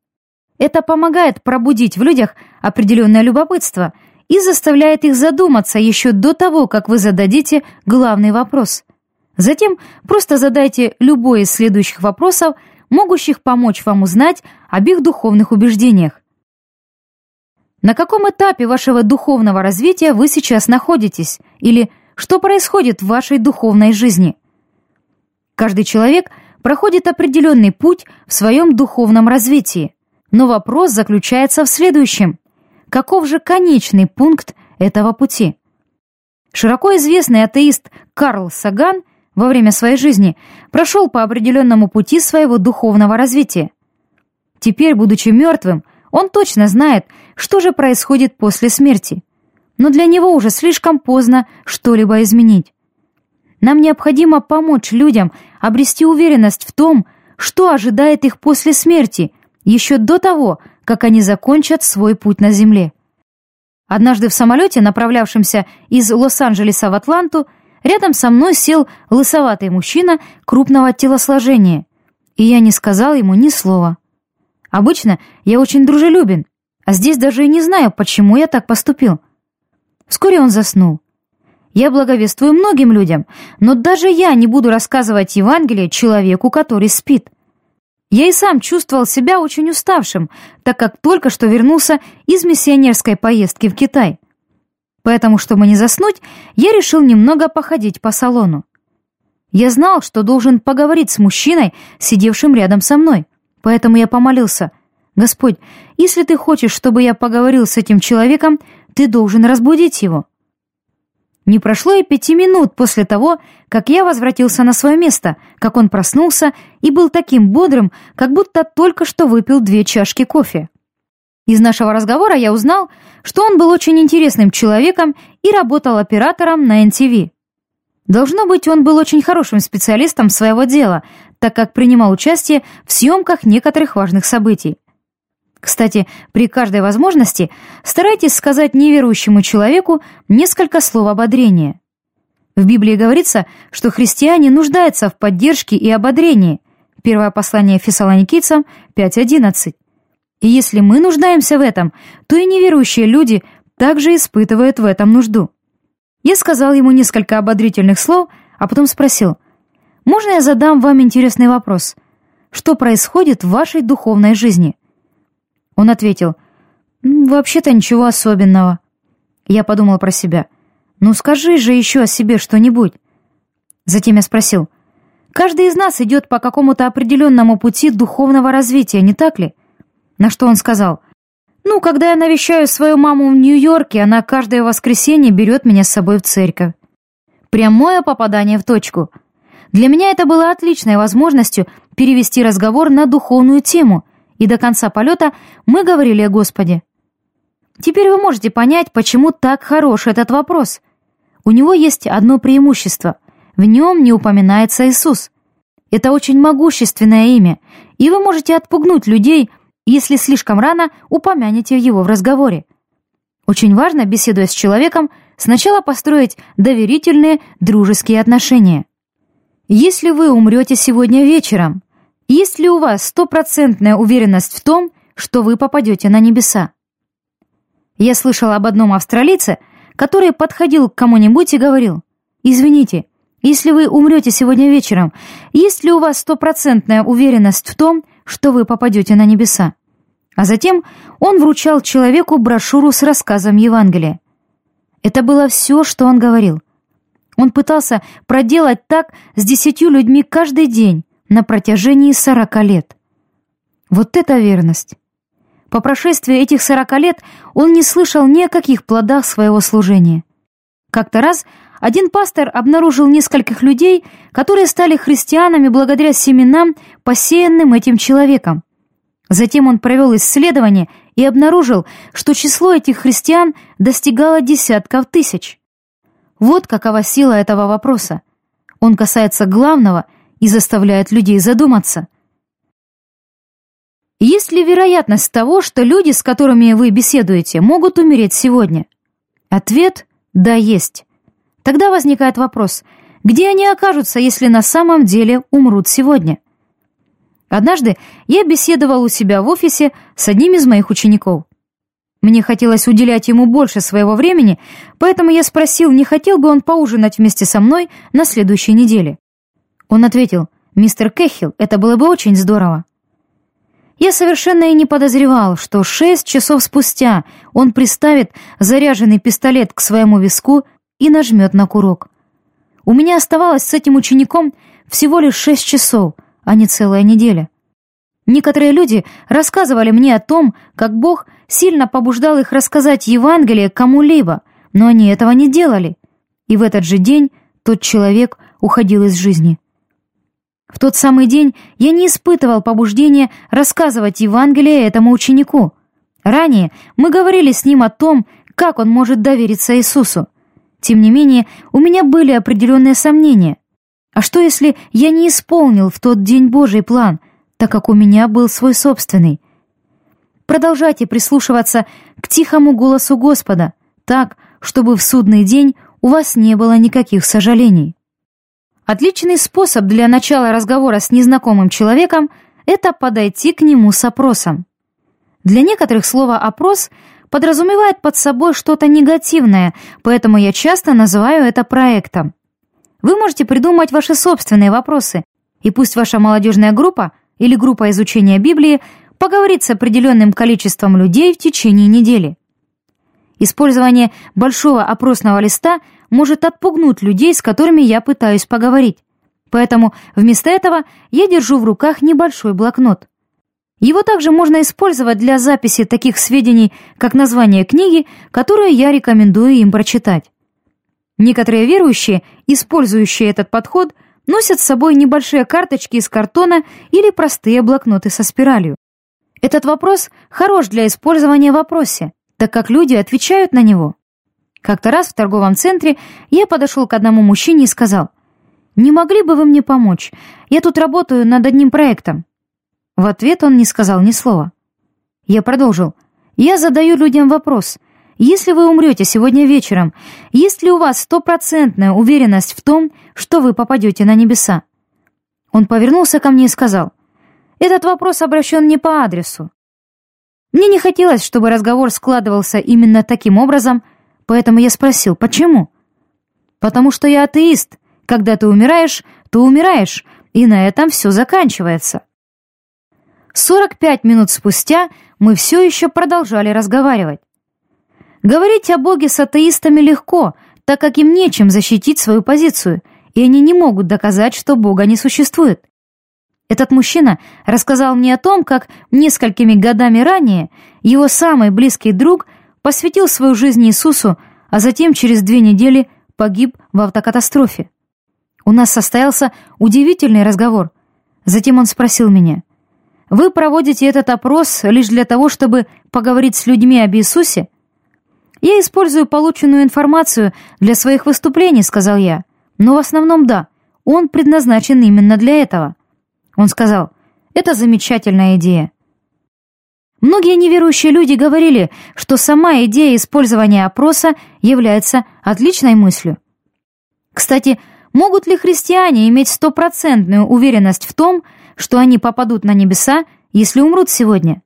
Это помогает пробудить в людях определенное любопытство и заставляет их задуматься еще до того, как вы зададите главный вопрос. Затем просто задайте любой из следующих вопросов, могущих помочь вам узнать об их духовных убеждениях. На каком этапе вашего духовного развития вы сейчас находитесь? Или что происходит в вашей духовной жизни? Каждый человек проходит определенный путь в своем духовном развитии. Но вопрос заключается в следующем. Каков же конечный пункт этого пути? Широко известный атеист Карл Саган во время своей жизни прошел по определенному пути своего духовного развития. Теперь, будучи мертвым, Он точно знает, что же происходит после смерти. Но для него уже слишком поздно что-либо изменить. Нам необходимо помочь людям обрести уверенность в том, что ожидает их после смерти, еще до того, как они закончат свой путь на Земле. Однажды в самолете, направлявшемся из Лос-Анджелеса в Атланту, рядом со мной сел лысоватый мужчина крупного телосложения, и я не сказал ему ни слова. Обычно я очень дружелюбен, а здесь даже и не знаю, почему я так поступил. Вскоре он заснул. Я благовествую многим людям, но даже я не буду рассказывать Евангелие человеку, который спит. Я и сам чувствовал себя очень уставшим, так как только что вернулся из миссионерской поездки в Китай. Поэтому, чтобы не заснуть, я решил немного походить по салону. Я знал, что должен поговорить с мужчиной, сидевшим рядом со мной, поэтому я помолился. «Господь, если ты хочешь, чтобы я поговорил с этим человеком, ты должен разбудить его». Не прошло и пяти минут после того, как я возвратился на свое место, как он проснулся и был таким бодрым, как будто только что выпил две чашки кофе. Из нашего разговора я узнал, что он был очень интересным человеком и работал оператором на NTV. Должно быть, он был очень хорошим специалистом своего дела, так как принимал участие в съемках некоторых важных событий. Кстати, при каждой возможности старайтесь сказать неверующему человеку несколько слов ободрения. В Библии говорится, что христиане нуждаются в поддержке и ободрении. Первое послание Фессалоникийцам 5.11. И если мы нуждаемся в этом, то и неверующие люди также испытывают в этом нужду. Я сказал ему несколько ободрительных слов, а потом спросил, «Можно я задам вам интересный вопрос? Что происходит в вашей духовной жизни?» Он ответил, «Вообще-то ничего особенного». Я подумал про себя, «Ну скажи же еще о себе что-нибудь». Затем я спросил, «Каждый из нас идет по какому-то определенному пути духовного развития, не так ли?» На что он сказал, «Ну, когда я навещаю свою маму в Нью-Йорке, она каждое воскресенье берет меня с собой в церковь». Прямое попадание в точку. Для меня это было отличной возможностью перевести разговор на духовную тему — и до конца полета мы говорили о Господе. Теперь вы можете понять, почему так хорош этот вопрос. У него есть одно преимущество. В нем не упоминается Иисус. Это очень могущественное имя, и вы можете отпугнуть людей, если слишком рано упомянете его в разговоре. Очень важно, беседуя с человеком, сначала построить доверительные дружеские отношения. Если вы умрете сегодня вечером, есть ли у вас стопроцентная уверенность в том, что вы попадете на небеса? Я слышала об одном австралийце, который подходил к кому-нибудь и говорил, «Извините, если вы умрете сегодня вечером, есть ли у вас стопроцентная уверенность в том, что вы попадете на небеса?» А затем он вручал человеку брошюру с рассказом Евангелия. Это было все, что он говорил. Он пытался проделать так с десятью людьми каждый день, на протяжении сорока лет. Вот это верность! По прошествии этих сорока лет он не слышал ни о каких плодах своего служения. Как-то раз один пастор обнаружил нескольких людей, которые стали христианами благодаря семенам, посеянным этим человеком. Затем он провел исследование и обнаружил, что число этих христиан достигало десятков тысяч. Вот какова сила этого вопроса. Он касается главного – и заставляет людей задуматься. Есть ли вероятность того, что люди, с которыми вы беседуете, могут умереть сегодня? Ответ – да, есть. Тогда возникает вопрос, где они окажутся, если на самом деле умрут сегодня? Однажды я беседовал у себя в офисе с одним из моих учеников. Мне хотелось уделять ему больше своего времени, поэтому я спросил, не хотел бы он поужинать вместе со мной на следующей неделе. Он ответил, «Мистер Кэхилл, это было бы очень здорово». Я совершенно и не подозревал, что шесть часов спустя он приставит заряженный пистолет к своему виску и нажмет на курок. У меня оставалось с этим учеником всего лишь шесть часов, а не целая неделя. Некоторые люди рассказывали мне о том, как Бог сильно побуждал их рассказать Евангелие кому-либо, но они этого не делали. И в этот же день тот человек уходил из жизни. В тот самый день я не испытывал побуждения рассказывать Евангелие этому ученику, Ранее мы говорили с ним о том, как он может довериться Иисусу. Тем не менее, у меня были определенные сомнения. А что, если я не исполнил в тот день Божий план, так как у меня был свой собственный? Продолжайте прислушиваться к тихому голосу Господа, так, чтобы в судный день у вас не было никаких сожалений. Отличный способ для начала разговора с незнакомым человеком – это подойти к нему с опросом. Для некоторых слово «опрос» подразумевает под собой что-то негативное, поэтому я часто называю это проектом. Вы можете придумать ваши собственные вопросы, и пусть ваша молодежная группа или группа изучения Библии поговорит с определенным количеством людей в течение недели. Использование большого опросного листа может отпугнуть людей, с которыми я пытаюсь поговорить. Поэтому вместо этого я держу в руках небольшой блокнот. Его также можно использовать для записи таких сведений, как название книги, которую я рекомендую им прочитать. Некоторые верующие, использующие этот подход, носят с собой небольшие карточки из картона или простые блокноты со спиралью. Этот вопрос хорош для использования в вопросе, так как люди отвечают на него. Как-то раз в торговом центре я подошел к одному мужчине и сказал, «Не могли бы вы мне помочь? Я тут работаю над одним проектом». В ответ он не сказал ни слова. Я продолжил, «Я задаю людям вопрос. Если вы умрете сегодня вечером, есть ли у вас стопроцентная уверенность в том, что вы попадете на небеса?» Он повернулся ко мне и сказал, «Этот вопрос обращен не по адресу. Мне не хотелось, чтобы разговор складывался именно таким образом, поэтому я спросил, почему? Потому что я атеист. Когда ты умираешь, то умираешь, и на этом все заканчивается. 45 минут спустя мы все еще продолжали разговаривать. Говорить о Боге с атеистами легко, так как им нечем защитить свою позицию, и они не могут доказать, что Бога не существует. Этот мужчина рассказал мне о том, как несколькими годами ранее его самый близкий друг посвятил свою жизнь Иисусу, а затем через две недели погиб в автокатастрофе. У нас состоялся удивительный разговор. Затем он спросил меня, «Вы проводите этот опрос лишь для того, чтобы поговорить с людьми об Иисусе?» «Я использую полученную информацию для своих выступлений», — сказал я. «Но в основном да, он предназначен именно для этого». Он сказал, «Это замечательная идея». Многие неверующие люди говорили, что сама идея использования опроса является отличной мыслью. Кстати, могут ли христиане иметь стопроцентную уверенность в том, что они попадут на небеса, если умрут сегодня?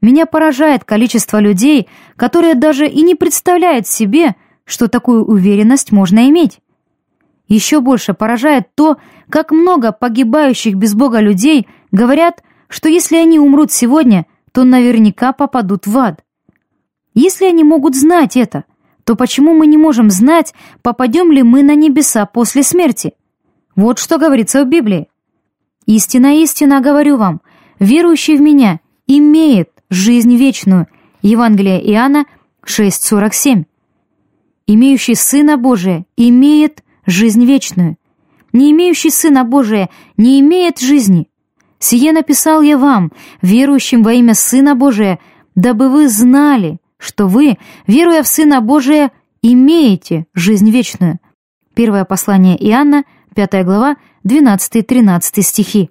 Меня поражает количество людей, которые даже и не представляют себе, что такую уверенность можно иметь. Еще больше поражает то, как много погибающих без Бога людей говорят, что если они умрут сегодня, то наверняка попадут в ад. Если они могут знать это, то почему мы не можем знать, попадем ли мы на небеса после смерти? Вот что говорится в Библии. «Истина, истина, говорю вам, верующий в Меня имеет жизнь вечную». Евангелие Иоанна 6,47. «Имеющий Сына Божия имеет жизнь вечную. Не имеющий Сына Божия не имеет жизни. Сие написал я вам, верующим во имя Сына Божия, дабы вы знали, что вы, веруя в Сына Божия, имеете жизнь вечную». Первое послание Иоанна, 5 глава, 12-13 стихи.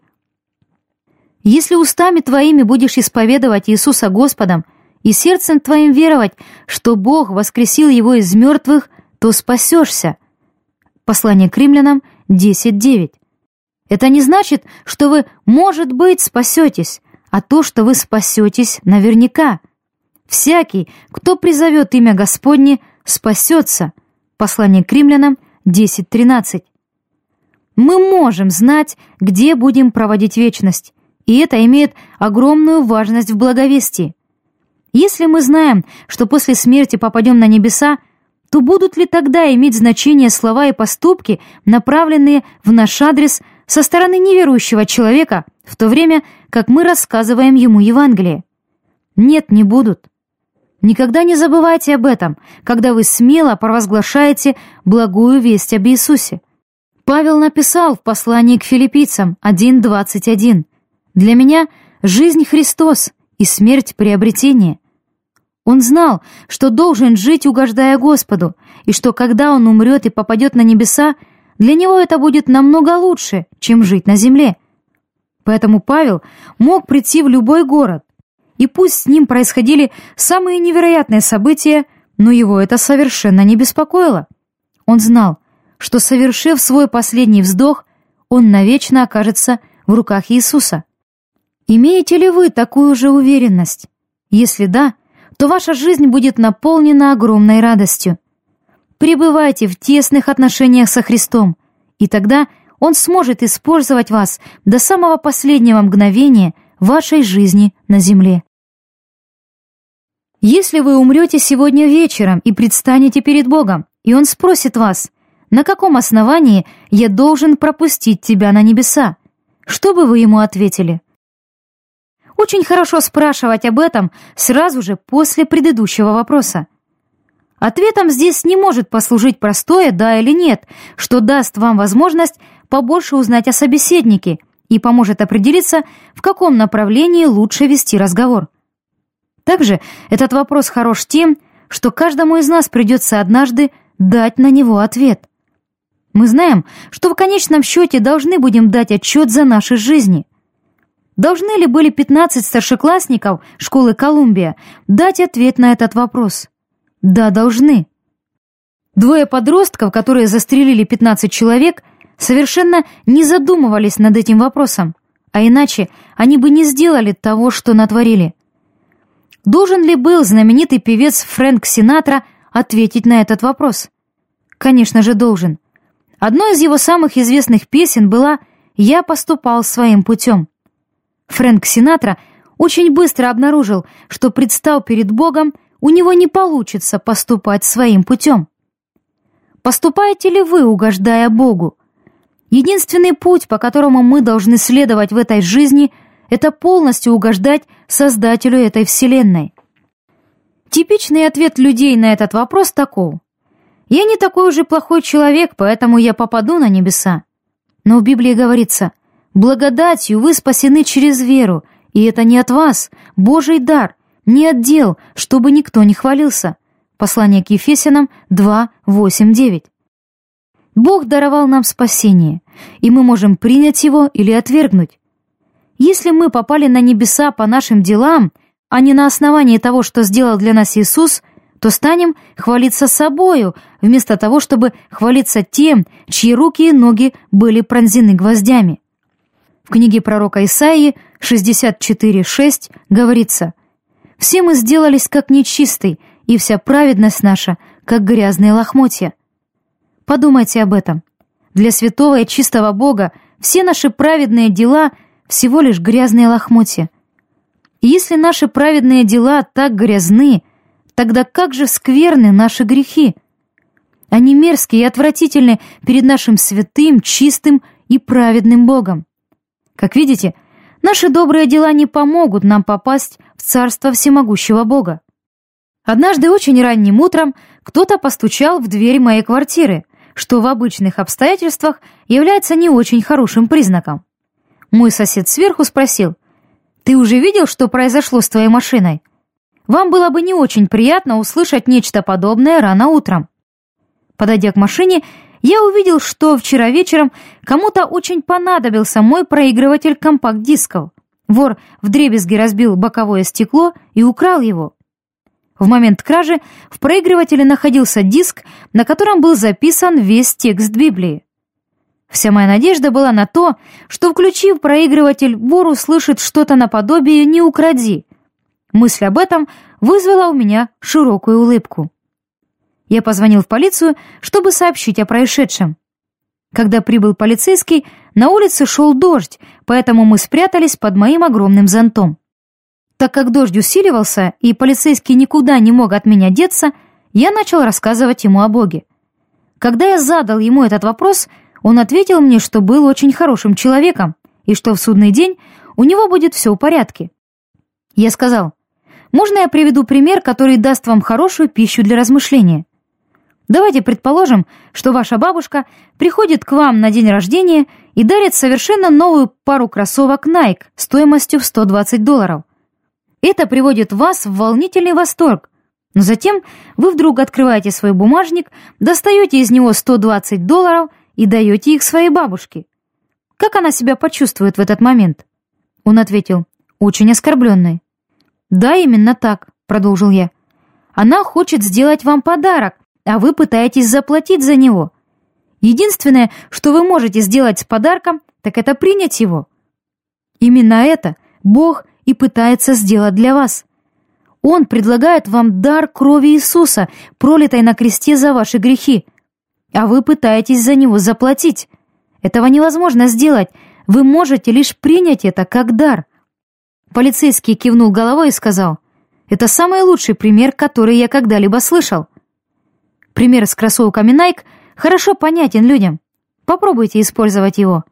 «Если устами твоими будешь исповедовать Иисуса Господом и сердцем твоим веровать, что Бог воскресил Его из мертвых, то спасешься». Послание к римлянам 10.9. Это не значит, что вы, может быть, спасетесь, а то, что вы спасетесь наверняка. Всякий, кто призовет имя Господне, спасется. Послание к римлянам 10.13. Мы можем знать, где будем проводить вечность, и это имеет огромную важность в благовестии. Если мы знаем, что после смерти попадем на небеса, то будут ли тогда иметь значение слова и поступки, направленные в наш адрес со стороны неверующего человека, в то время как мы рассказываем ему Евангелие? Нет, не будут. Никогда не забывайте об этом, когда вы смело провозглашаете благую весть об Иисусе. Павел написал в послании к филиппийцам 1.21 «Для меня жизнь Христос и смерть приобретение». Он знал, что должен жить, угождая Господу, и что когда он умрет и попадет на небеса, для него это будет намного лучше, чем жить на земле. Поэтому Павел мог прийти в любой город, и пусть с ним происходили самые невероятные события, но его это совершенно не беспокоило. Он знал, что, совершив свой последний вздох, он навечно окажется в руках Иисуса. Имеете ли вы такую же уверенность? Если да, то ваша жизнь будет наполнена огромной радостью. Пребывайте в тесных отношениях со Христом, и тогда Он сможет использовать вас до самого последнего мгновения вашей жизни на земле. Если вы умрете сегодня вечером и предстанете перед Богом, и Он спросит вас, на каком основании я должен пропустить тебя на небеса, что бы вы ему ответили? Очень хорошо спрашивать об этом сразу же после предыдущего вопроса. Ответом здесь не может послужить простое «да» или «нет», что даст вам возможность побольше узнать о собеседнике и поможет определиться, в каком направлении лучше вести разговор. Также этот вопрос хорош тем, что каждому из нас придется однажды дать на него ответ. Мы знаем, что в конечном счете должны будем дать отчет за наши жизни. Должны ли были 15 старшеклассников школы Колумбия дать ответ на этот вопрос? Да, должны. Двое подростков, которые застрелили 15 человек, совершенно не задумывались над этим вопросом, а иначе они бы не сделали того, что натворили. Должен ли был знаменитый певец Фрэнк Синатра ответить на этот вопрос? Конечно же, должен. Одной из его самых известных песен была «Я поступал своим путем». Фрэнк Синатра очень быстро обнаружил, что предстал перед Богом, у него не получится поступать своим путем. Поступаете ли вы, угождая Богу? Единственный путь, по которому мы должны следовать в этой жизни – это полностью угождать Создателю этой Вселенной. Типичный ответ людей на этот вопрос таков. «Я не такой уже плохой человек, поэтому я попаду на небеса». Но в Библии говорится, «Благодатью вы спасены через веру, и это не от вас, Божий дар, не от дел, чтобы никто не хвалился». Послание к Ефесянам 2, 8, 9. Бог даровал нам спасение, и мы можем принять его или отвергнуть. Если мы попали на небеса по нашим делам, а не на основании того, что сделал для нас Иисус, то станем хвалиться собою, вместо того, чтобы хвалиться тем, чьи руки и ноги были пронзены гвоздями. В книге пророка Исаии 64.6 говорится «Все мы сделались как нечистый, и вся праведность наша, как грязные лохмотья». Подумайте об этом. Для святого и чистого Бога все наши праведные дела – всего лишь грязные лохмотья. И если наши праведные дела так грязны, тогда как же скверны наши грехи? Они мерзкие и отвратительны перед нашим святым, чистым и праведным Богом. Как видите, наши добрые дела не помогут нам попасть в царство всемогущего Бога. Однажды очень ранним утром кто-то постучал в дверь моей квартиры, что в обычных обстоятельствах является не очень хорошим признаком. Мой сосед сверху спросил, «Ты уже видел, что произошло с твоей машиной? Вам было бы не очень приятно услышать нечто подобное рано утром». Подойдя к машине, я увидел, что вчера вечером кому-то очень понадобился мой проигрыватель компакт-дисков. Вор вдребезги разбил боковое стекло и украл его. В момент кражи в проигрывателе находился диск, на котором был записан весь текст Библии. Вся моя надежда была на то, что, включив проигрыватель, вор услышит что-то наподобие «не укради». Мысль об этом вызвала у меня широкую улыбку. Я позвонил в полицию, чтобы сообщить о происшедшем. Когда прибыл полицейский, на улице шел дождь, поэтому мы спрятались под моим огромным зонтом. Так как дождь усиливался, и полицейский никуда не мог от меня деться, я начал рассказывать ему о Боге. Когда я задал ему этот вопрос – он ответил мне, что был очень хорошим человеком и что в судный день у него будет все в порядке. Я сказал, можно я приведу пример, который даст вам хорошую пищу для размышления? Давайте предположим, что ваша бабушка приходит к вам на день рождения и дарит совершенно новую пару кроссовок Nike стоимостью в 120 долларов. Это приводит вас в волнительный восторг, Но затем вы вдруг открываете свой бумажник, достаете из него 120 долларов и даете их своей бабушке. Как она себя почувствует в этот момент? Он ответил, очень оскорбленной. «Да, именно так», — продолжил я. «Она хочет сделать вам подарок, а вы пытаетесь заплатить за него. Единственное, что вы можете сделать с подарком, так это принять его. Именно это Бог и пытается сделать для вас. Он предлагает вам дар крови Иисуса, пролитой на кресте за ваши грехи, а вы пытаетесь за него заплатить. Этого невозможно сделать, вы можете лишь принять это как дар. Полицейский кивнул головой и сказал, «Это самый лучший пример, который я когда-либо слышал». Пример с кроссовками Nike хорошо понятен людям. Попробуйте использовать его.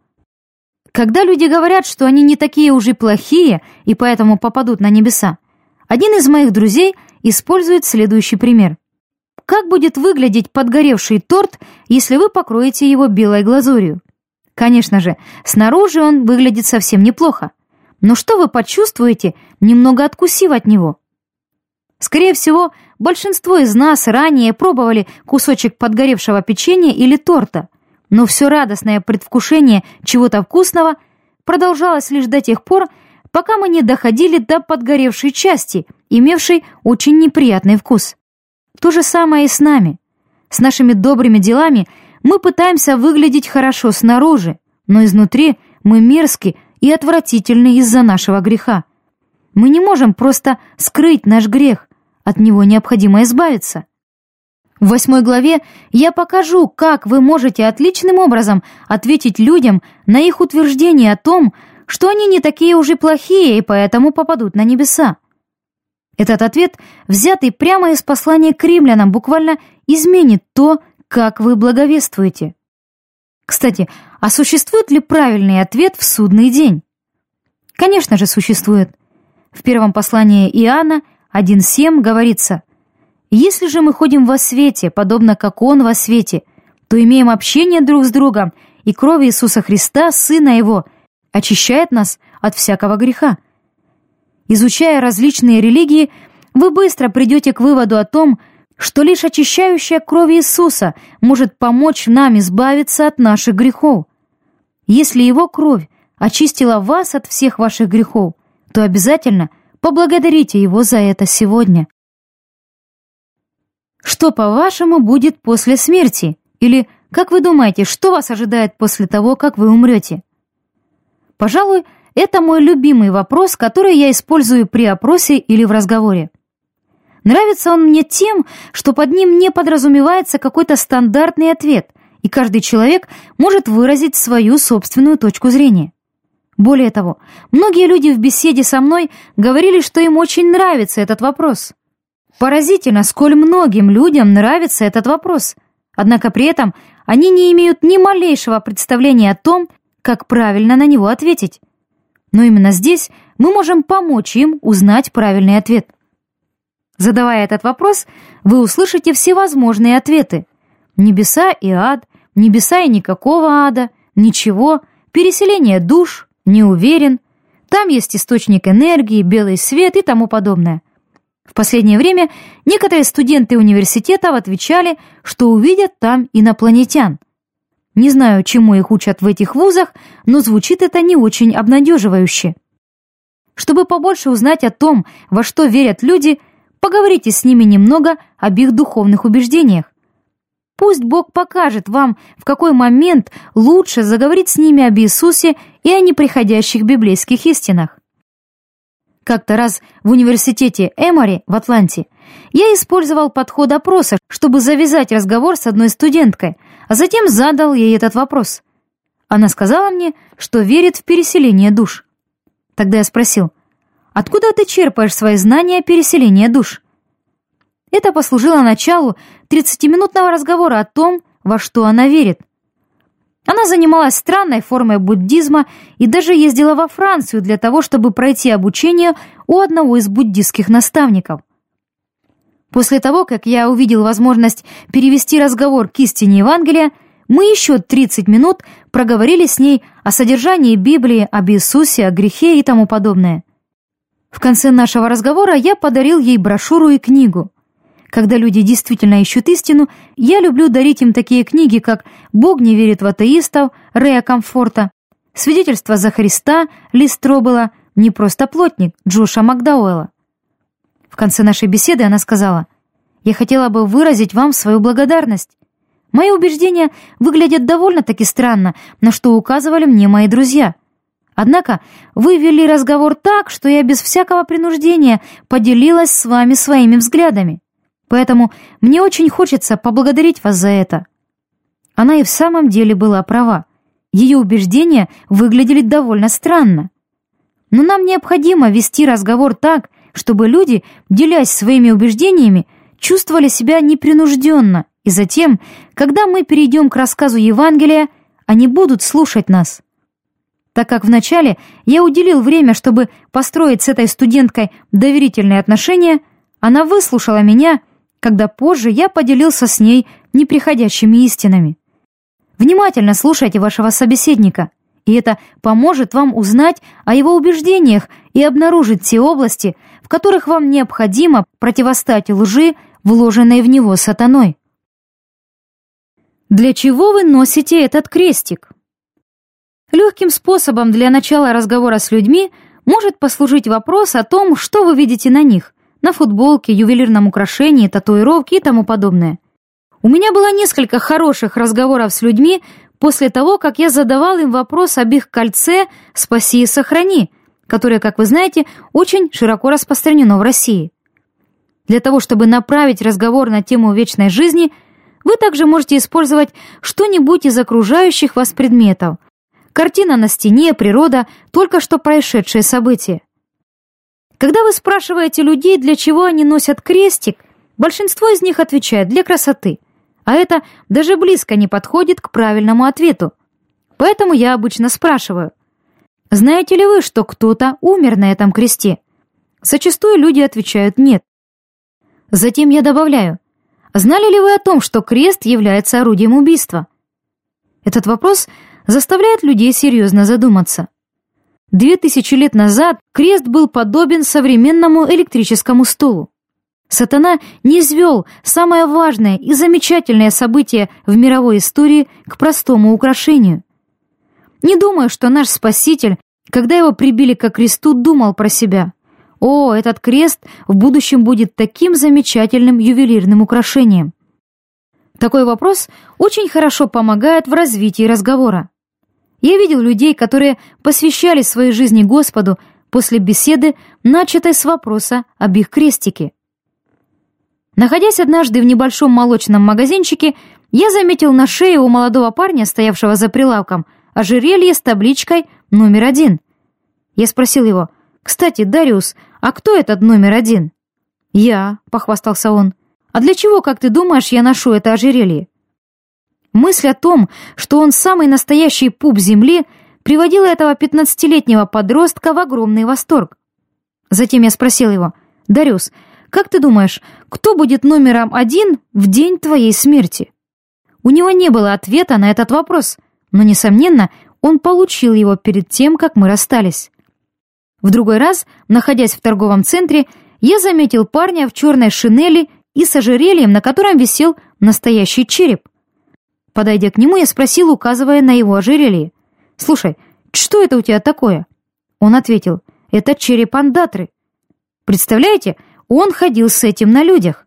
Когда люди говорят, что они не такие уже плохие и поэтому попадут на небеса, один из моих друзей использует следующий пример. Как будет выглядеть подгоревший торт, если вы покроете его белой глазурью? Конечно же, снаружи он выглядит совсем неплохо. Но что вы почувствуете, немного откусив от него? Скорее всего, большинство из нас ранее пробовали кусочек подгоревшего печенья или торта, но все радостное предвкушение чего-то вкусного продолжалось лишь до тех пор, пока мы не доходили до подгоревшей части, имевшей очень неприятный вкус. То же самое и с нами. С нашими добрыми делами мы пытаемся выглядеть хорошо снаружи, но изнутри мы мерзки и отвратительны из-за нашего греха. Мы не можем просто скрыть наш грех, от него необходимо избавиться. В восьмой главе я покажу, как вы можете отличным образом ответить людям на их утверждение о том, что они не такие уже плохие и поэтому попадут на небеса. Этот ответ, взятый прямо из послания к римлянам, буквально изменит то, как вы благовествуете. Кстати, а существует ли правильный ответ в судный день? Конечно же, существует. В первом послании Иоанна 1.7 говорится «Если же мы ходим во свете, подобно как Он во свете, то имеем общение друг с другом, и кровь Иисуса Христа, Сына Его, очищает нас от всякого греха». Изучая различные религии, вы быстро придете к выводу о том, что лишь очищающая кровь Иисуса может помочь нам избавиться от наших грехов. Если Его кровь очистила вас от всех ваших грехов, то обязательно поблагодарите Его за это сегодня. Что, по-вашему, будет после смерти? Или, как вы думаете, что вас ожидает после того, как вы умрете? Пожалуй, это мой любимый вопрос, который я использую при опросе или в разговоре. Нравится он мне тем, что под ним не подразумевается какой-то стандартный ответ, и каждый человек может выразить свою собственную точку зрения. Более того, многие люди в беседе со мной говорили, что им очень нравится этот вопрос. Поразительно, сколь многим людям нравится этот вопрос, однако при этом они не имеют ни малейшего представления о том, как правильно на него ответить. Но именно здесь мы можем помочь им узнать правильный ответ. Задавая этот вопрос, вы услышите всевозможные ответы. Небеса и ад, небеса и никакого ада, ничего, переселение душ, не уверен, там есть источник энергии, белый свет и тому подобное. В последнее время некоторые студенты университетов отвечали, что увидят там инопланетян. Не знаю, чему их учат в этих вузах, но звучит это не очень обнадеживающе. Чтобы побольше узнать о том, во что верят люди – Поговорите с ними немного об их духовных убеждениях. Пусть Бог покажет вам, в какой момент лучше заговорить с ними об Иисусе и о неприходящих библейских истинах. Как-то раз в университете Эмори в Атланте я использовал подход опроса, чтобы завязать разговор с одной студенткой, а затем задал ей этот вопрос. Она сказала мне, что верит в переселение душ. Тогда я спросил, Откуда ты черпаешь свои знания о переселении душ? Это послужило началу 30-минутного разговора о том, во что она верит. Она занималась странной формой буддизма и даже ездила во Францию для того, чтобы пройти обучение у одного из буддистских наставников. После того, как я увидел возможность перевести разговор к истине Евангелия, мы еще 30 минут проговорили с ней о содержании Библии, об Иисусе, о грехе и тому подобное. В конце нашего разговора я подарил ей брошюру и книгу. Когда люди действительно ищут истину, я люблю дарить им такие книги, как «Бог не верит в атеистов» Рэя Комфорта, «Свидетельство за Христа» Ли Стробела, «Не просто плотник» Джоша Макдауэлла. В конце нашей беседы она сказала, «Я хотела бы выразить вам свою благодарность. Мои убеждения выглядят довольно-таки странно, на что указывали мне мои друзья. Однако вы вели разговор так, что я без всякого принуждения поделилась с вами своими взглядами. Поэтому мне очень хочется поблагодарить вас за это». Она и в самом деле была права. Ее убеждения выглядели довольно странно. Но нам необходимо вести разговор так, чтобы люди, делясь своими убеждениями, чувствовали себя непринужденно, и затем, когда мы перейдем к рассказу Евангелия, они будут слушать нас. Так как вначале я уделил время, чтобы построить с этой студенткой доверительные отношения, она выслушала меня — когда позже я поделился с ней неприходящими истинами. Внимательно слушайте вашего собеседника, и это поможет вам узнать о его убеждениях и обнаружить те области, в которых вам необходимо противостать лжи, вложенной в него сатаной. Для чего вы носите этот крестик? Легким способом для начала разговора с людьми может послужить вопрос о том, что вы видите на них, на футболке, ювелирном украшении, татуировке и тому подобное. У меня было несколько хороших разговоров с людьми после того, как я задавал им вопрос об их кольце «Спаси и сохрани», которое, как вы знаете, очень широко распространено в России. Для того, чтобы направить разговор на тему вечной жизни, вы также можете использовать что-нибудь из окружающих вас предметов. Картина на стене, природа, только что происшедшее событие. Когда вы спрашиваете людей, для чего они носят крестик, большинство из них отвечает «для красоты», а это даже близко не подходит к правильному ответу. Поэтому я обычно спрашиваю, знаете ли вы, что кто-то умер на этом кресте? Зачастую люди отвечают «нет». Затем я добавляю, знали ли вы о том, что крест является орудием убийства? Этот вопрос заставляет людей серьезно задуматься. Две тысячи лет назад крест был подобен современному электрическому стулу. Сатана не свел самое важное и замечательное событие в мировой истории к простому украшению. Не думаю, что наш Спаситель, когда его прибили к кресту, думал про себя. О, этот крест в будущем будет таким замечательным ювелирным украшением. Такой вопрос очень хорошо помогает в развитии разговора. Я видел людей, которые посвящали своей жизни Господу после беседы, начатой с вопроса об их крестике. Находясь однажды в небольшом молочном магазинчике, я заметил на шее у молодого парня, стоявшего за прилавком, ожерелье с табличкой «Номер один». Я спросил его, «Кстати, Дариус, а кто этот номер один?» «Я», — похвастался он. «А для чего, как ты думаешь, я ношу это ожерелье?» Мысль о том, что он самый настоящий пуп земли, приводила этого пятнадцатилетнего подростка в огромный восторг. Затем я спросил его, «Дарюс, как ты думаешь, кто будет номером один в день твоей смерти?» У него не было ответа на этот вопрос, но, несомненно, он получил его перед тем, как мы расстались. В другой раз, находясь в торговом центре, я заметил парня в черной шинели и с ожерельем, на котором висел настоящий череп. Подойдя к нему, я спросил, указывая на его ожерелье. «Слушай, что это у тебя такое?» Он ответил, «Это череп андатры». Представляете, он ходил с этим на людях.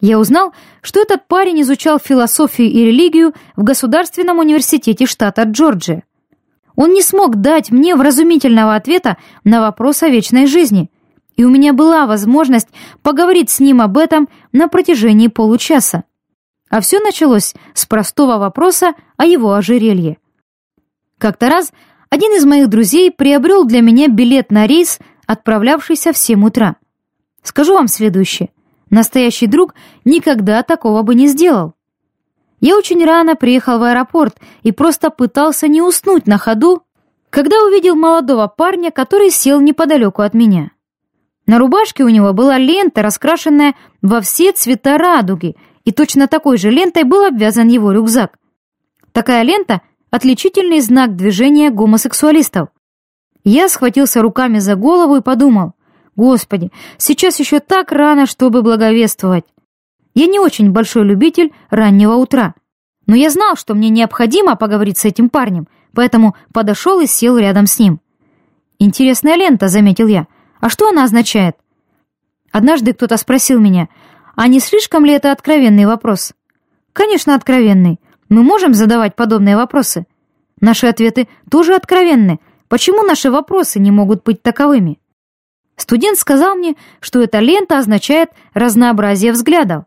Я узнал, что этот парень изучал философию и религию в Государственном университете штата Джорджия. Он не смог дать мне вразумительного ответа на вопрос о вечной жизни, и у меня была возможность поговорить с ним об этом на протяжении получаса. А все началось с простого вопроса о его ожерелье. Как-то раз один из моих друзей приобрел для меня билет на рейс, отправлявшийся в 7 утра. Скажу вам следующее. Настоящий друг никогда такого бы не сделал. Я очень рано приехал в аэропорт и просто пытался не уснуть на ходу, когда увидел молодого парня, который сел неподалеку от меня. На рубашке у него была лента, раскрашенная во все цвета радуги, и точно такой же лентой был обвязан его рюкзак. Такая лента — отличительный знак движения гомосексуалистов. Я схватился руками за голову и подумал, Господи, сейчас еще так рано, чтобы благовествовать. Я не очень большой любитель раннего утра. Но я знал, что мне необходимо поговорить с этим парнем, поэтому подошел и сел рядом с ним. «Интересная лента», — заметил я. «А что она означает?» Однажды кто-то спросил меня, а не слишком ли это откровенный вопрос? Конечно, откровенный. Мы можем задавать подобные вопросы. Наши ответы тоже откровенны. Почему наши вопросы не могут быть таковыми? Студент сказал мне, что эта лента означает разнообразие взглядов.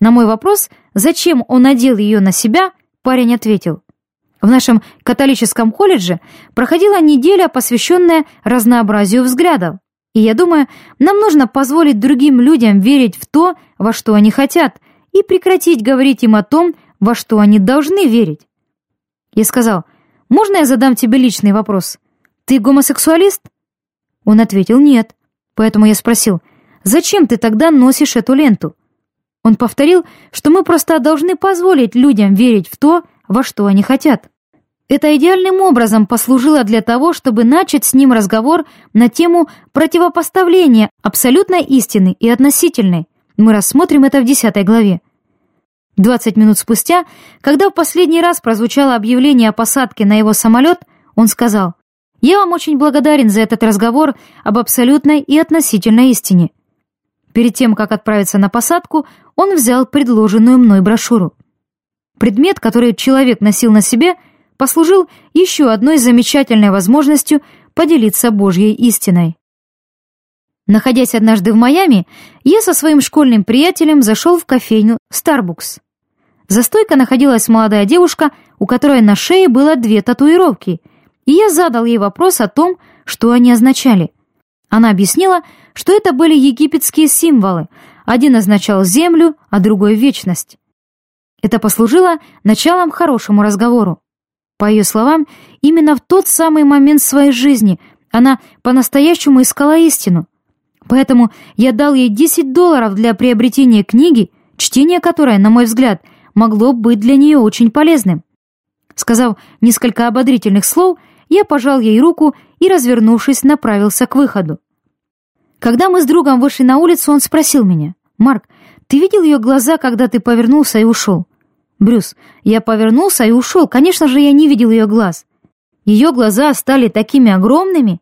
На мой вопрос, зачем он надел ее на себя, парень ответил. В нашем католическом колледже проходила неделя, посвященная разнообразию взглядов. И я думаю, нам нужно позволить другим людям верить в то, во что они хотят, и прекратить говорить им о том, во что они должны верить. Я сказал, можно я задам тебе личный вопрос? Ты гомосексуалист? Он ответил нет. Поэтому я спросил, зачем ты тогда носишь эту ленту? Он повторил, что мы просто должны позволить людям верить в то, во что они хотят. Это идеальным образом послужило для того, чтобы начать с ним разговор на тему противопоставления абсолютной истины и относительной. Мы рассмотрим это в 10 главе. 20 минут спустя, когда в последний раз прозвучало объявление о посадке на его самолет, он сказал, «Я вам очень благодарен за этот разговор об абсолютной и относительной истине». Перед тем, как отправиться на посадку, он взял предложенную мной брошюру. Предмет, который человек носил на себе, послужил еще одной замечательной возможностью поделиться Божьей истиной. Находясь однажды в Майами, я со своим школьным приятелем зашел в кофейню Starbucks. За стойкой находилась молодая девушка, у которой на шее было две татуировки, и я задал ей вопрос о том, что они означали. Она объяснила, что это были египетские символы, один означал землю, а другой — вечность. Это послужило началом хорошему разговору. По ее словам, именно в тот самый момент своей жизни она по-настоящему искала истину. Поэтому я дал ей 10 долларов для приобретения книги, чтение которой, на мой взгляд, могло быть для нее очень полезным. Сказав несколько ободрительных слов, я пожал ей руку и, развернувшись, направился к выходу. Когда мы с другом вышли на улицу, он спросил меня, «Марк, ты видел ее глаза, когда ты повернулся и ушел?» «Брюс, я повернулся и ушел, конечно же, я не видел ее глаз. Ее глаза стали такими огромными».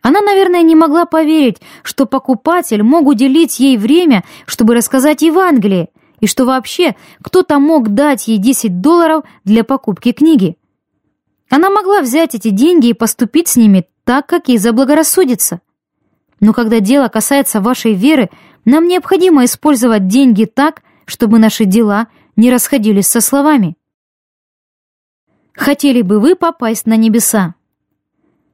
Она, наверное, не могла поверить, что покупатель мог уделить ей время, чтобы рассказать Евангелие, и что вообще кто-то мог дать ей 10 долларов для покупки книги. Она могла взять эти деньги и поступить с ними так, как ей заблагорассудится. Но когда дело касается вашей веры, нам необходимо использовать деньги так, чтобы наши дела не расходились со словами. Хотели бы вы попасть на небеса?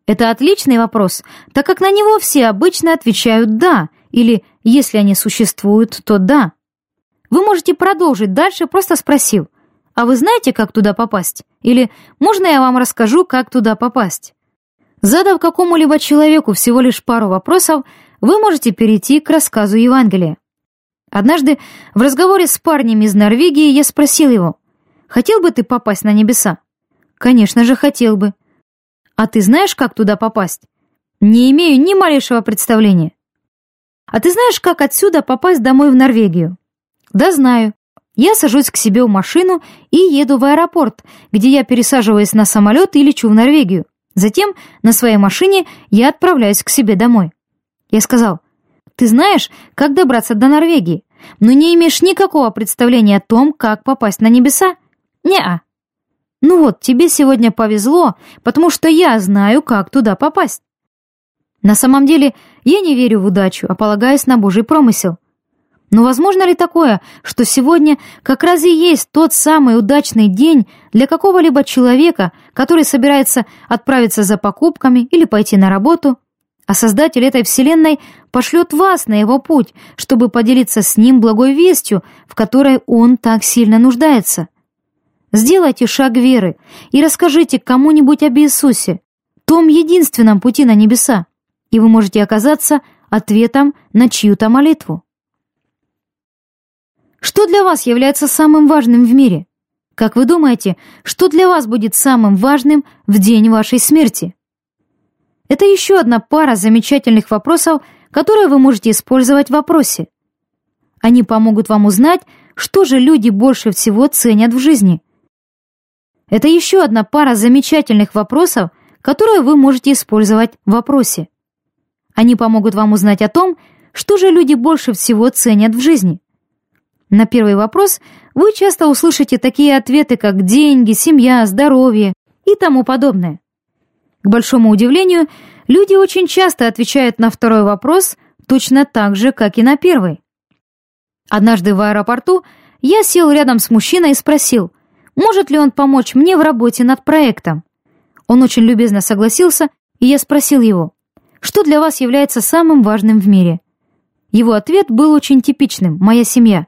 Это отличный вопрос, так как на него все обычно отвечают «да», или «если они существуют, то да». Вы можете продолжить дальше, просто спросив «А вы знаете, как туда попасть?» или «Можно я вам расскажу, как туда попасть?» Задав какому-либо человеку всего лишь пару вопросов, вы можете перейти к рассказу Евангелия. Однажды в разговоре с парнем из Норвегии я спросил его, «Хотел бы ты попасть на небеса?» «Конечно же, хотел бы». «А ты знаешь, как туда попасть?» «Не имею ни малейшего представления». «А ты знаешь, как отсюда попасть домой в Норвегию?» «Да, знаю. Я сажусь к себе в машину и еду в аэропорт, где я пересаживаюсь на самолет и лечу в Норвегию. Затем на своей машине я отправляюсь к себе домой. Я сказал, ты знаешь, как добраться до Норвегии, но не имеешь никакого представления о том, как попасть на небеса? Не-а. Ну вот, тебе сегодня повезло, потому что я знаю, как туда попасть. На самом деле, я не верю в удачу, а полагаюсь на Божий промысел. Но возможно ли такое, что сегодня как раз и есть тот самый удачный день для какого-либо человека, который собирается отправиться за покупками или пойти на работу, а Создатель этой Вселенной пошлет вас на его путь, чтобы поделиться с ним благой вестью, в которой он так сильно нуждается? Сделайте шаг веры и расскажите кому-нибудь об Иисусе, том единственном пути на небеса, и вы можете оказаться ответом на чью-то молитву. Что для вас является самым важным в мире? Как вы думаете, что для вас будет самым важным в день вашей смерти? Это еще одна пара замечательных вопросов, которые вы можете использовать в вопросе. Они помогут вам узнать, что же люди больше всего ценят в жизни. Это еще одна пара замечательных вопросов, которые вы можете использовать в вопросе. Они помогут вам узнать о том, что же люди больше всего ценят в жизни. На первый вопрос вы часто услышите такие ответы, как деньги, семья, здоровье и тому подобное. К большому удивлению, люди очень часто отвечают на второй вопрос точно так же, как и на первый. Однажды в аэропорту я сел рядом с мужчиной и спросил, может ли он помочь мне в работе над проектом. Он очень любезно согласился, и я спросил его, что для вас является самым важным в мире. Его ответ был очень типичным «моя семья».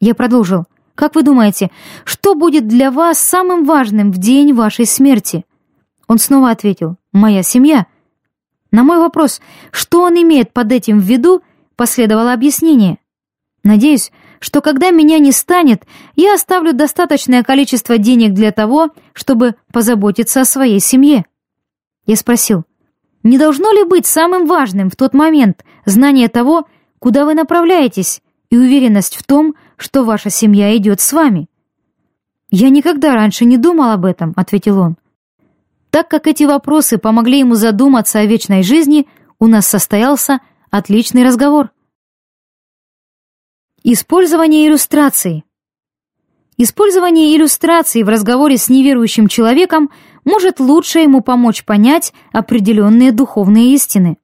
Я продолжил, как вы думаете, что будет для вас самым важным в день вашей смерти? Он снова ответил «моя семья». На мой вопрос, что он имеет под этим в виду, последовало объяснение. Надеюсь, что когда меня не станет, я оставлю достаточное количество денег для того, чтобы позаботиться о своей семье. Я спросил, не должно ли быть самым важным в тот момент знание того, куда вы направляетесь, и уверенность в том, что ваша семья идет с вами? «Я никогда раньше не думал об этом», — ответил он. Так как эти вопросы помогли ему задуматься о вечной жизни, у нас состоялся отличный разговор. Использование иллюстраций. Использование иллюстраций в разговоре с неверующим человеком может лучше ему помочь понять определенные духовные истины.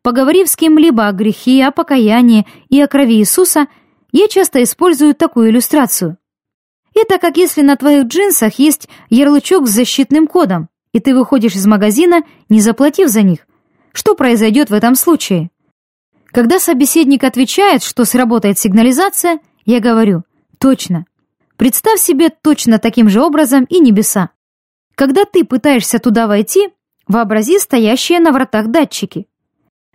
Поговорив с кем-либо о грехе, о покаянии и о крови Иисуса, я часто использую такую иллюстрацию. Это как если на твоих джинсах есть ярлычок с защитным кодом, и ты выходишь из магазина, не заплатив за них. Что произойдет в этом случае? Когда собеседник отвечает, что сработает сигнализация, я говорю «точно». Представь себе точно таким же образом и небеса. Когда ты пытаешься туда войти, вообрази стоящие на вратах датчики.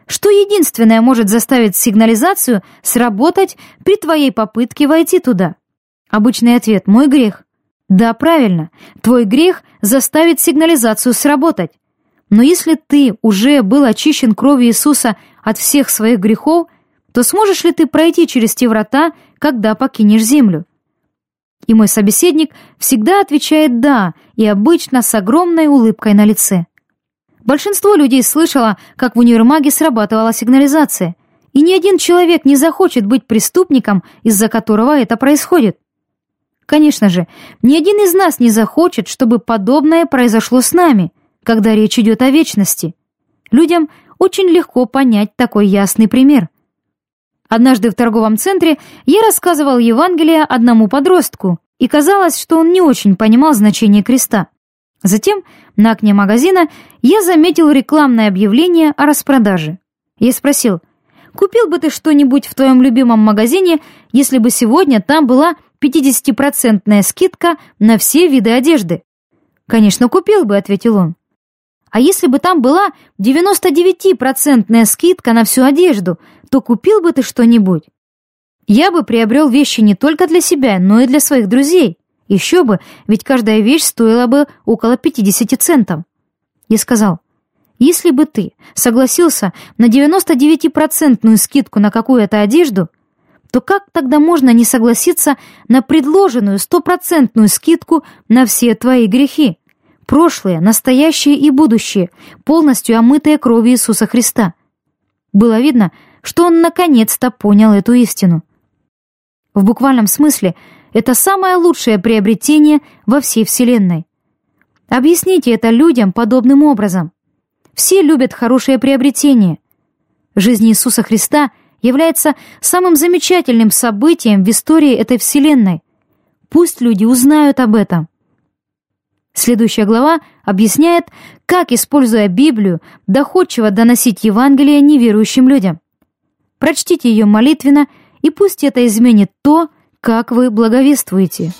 Что единственное может заставить сигнализацию сработать при твоей попытке войти туда? Обычный ответ – мой грех. Да, правильно, твой грех заставит сигнализацию сработать. Но если ты уже был очищен кровью Иисуса от всех своих грехов, то сможешь ли ты пройти через те врата, когда покинешь землю? И мой собеседник всегда отвечает «да» и обычно с огромной улыбкой на лице. Большинство людей слышало, как в универмаге срабатывала сигнализация, и ни один человек не захочет быть преступником, из-за которого это происходит. Конечно же, ни один из нас не захочет, чтобы подобное произошло с нами, когда речь идет о вечности. Людям очень легко понять такой ясный пример. Однажды в торговом центре я рассказывал Евангелие одному подростку, и казалось, что он не очень понимал значение креста. Затем на окне магазина я заметил рекламное объявление о распродаже. Я спросил, купил бы ты что-нибудь в твоем любимом магазине, если бы сегодня там была 50% скидка на все виды одежды? «Конечно, купил бы», — ответил он. А если бы там была 99% скидка на всю одежду, то купил бы ты что-нибудь? Я бы приобрел вещи не только для себя, но и для своих друзей. Еще бы, ведь каждая вещь стоила бы около 50 центов. Я сказал, если бы ты согласился на 99% скидку на какую-то одежду, то как тогда можно не согласиться на предложенную стопроцентную скидку на все твои грехи? прошлое, настоящее и будущее, полностью омытое кровью Иисуса Христа. Было видно, что он наконец-то понял эту истину. В буквальном смысле, это самое лучшее приобретение во всей Вселенной. Объясните это людям подобным образом. Все любят хорошее приобретение. Жизнь Иисуса Христа является самым замечательным событием в истории этой Вселенной. Пусть люди узнают об этом. Следующая глава объясняет, как, используя Библию, доходчиво доносить Евангелие неверующим людям. Прочтите ее молитвенно, и пусть это изменит то, как вы благовествуете.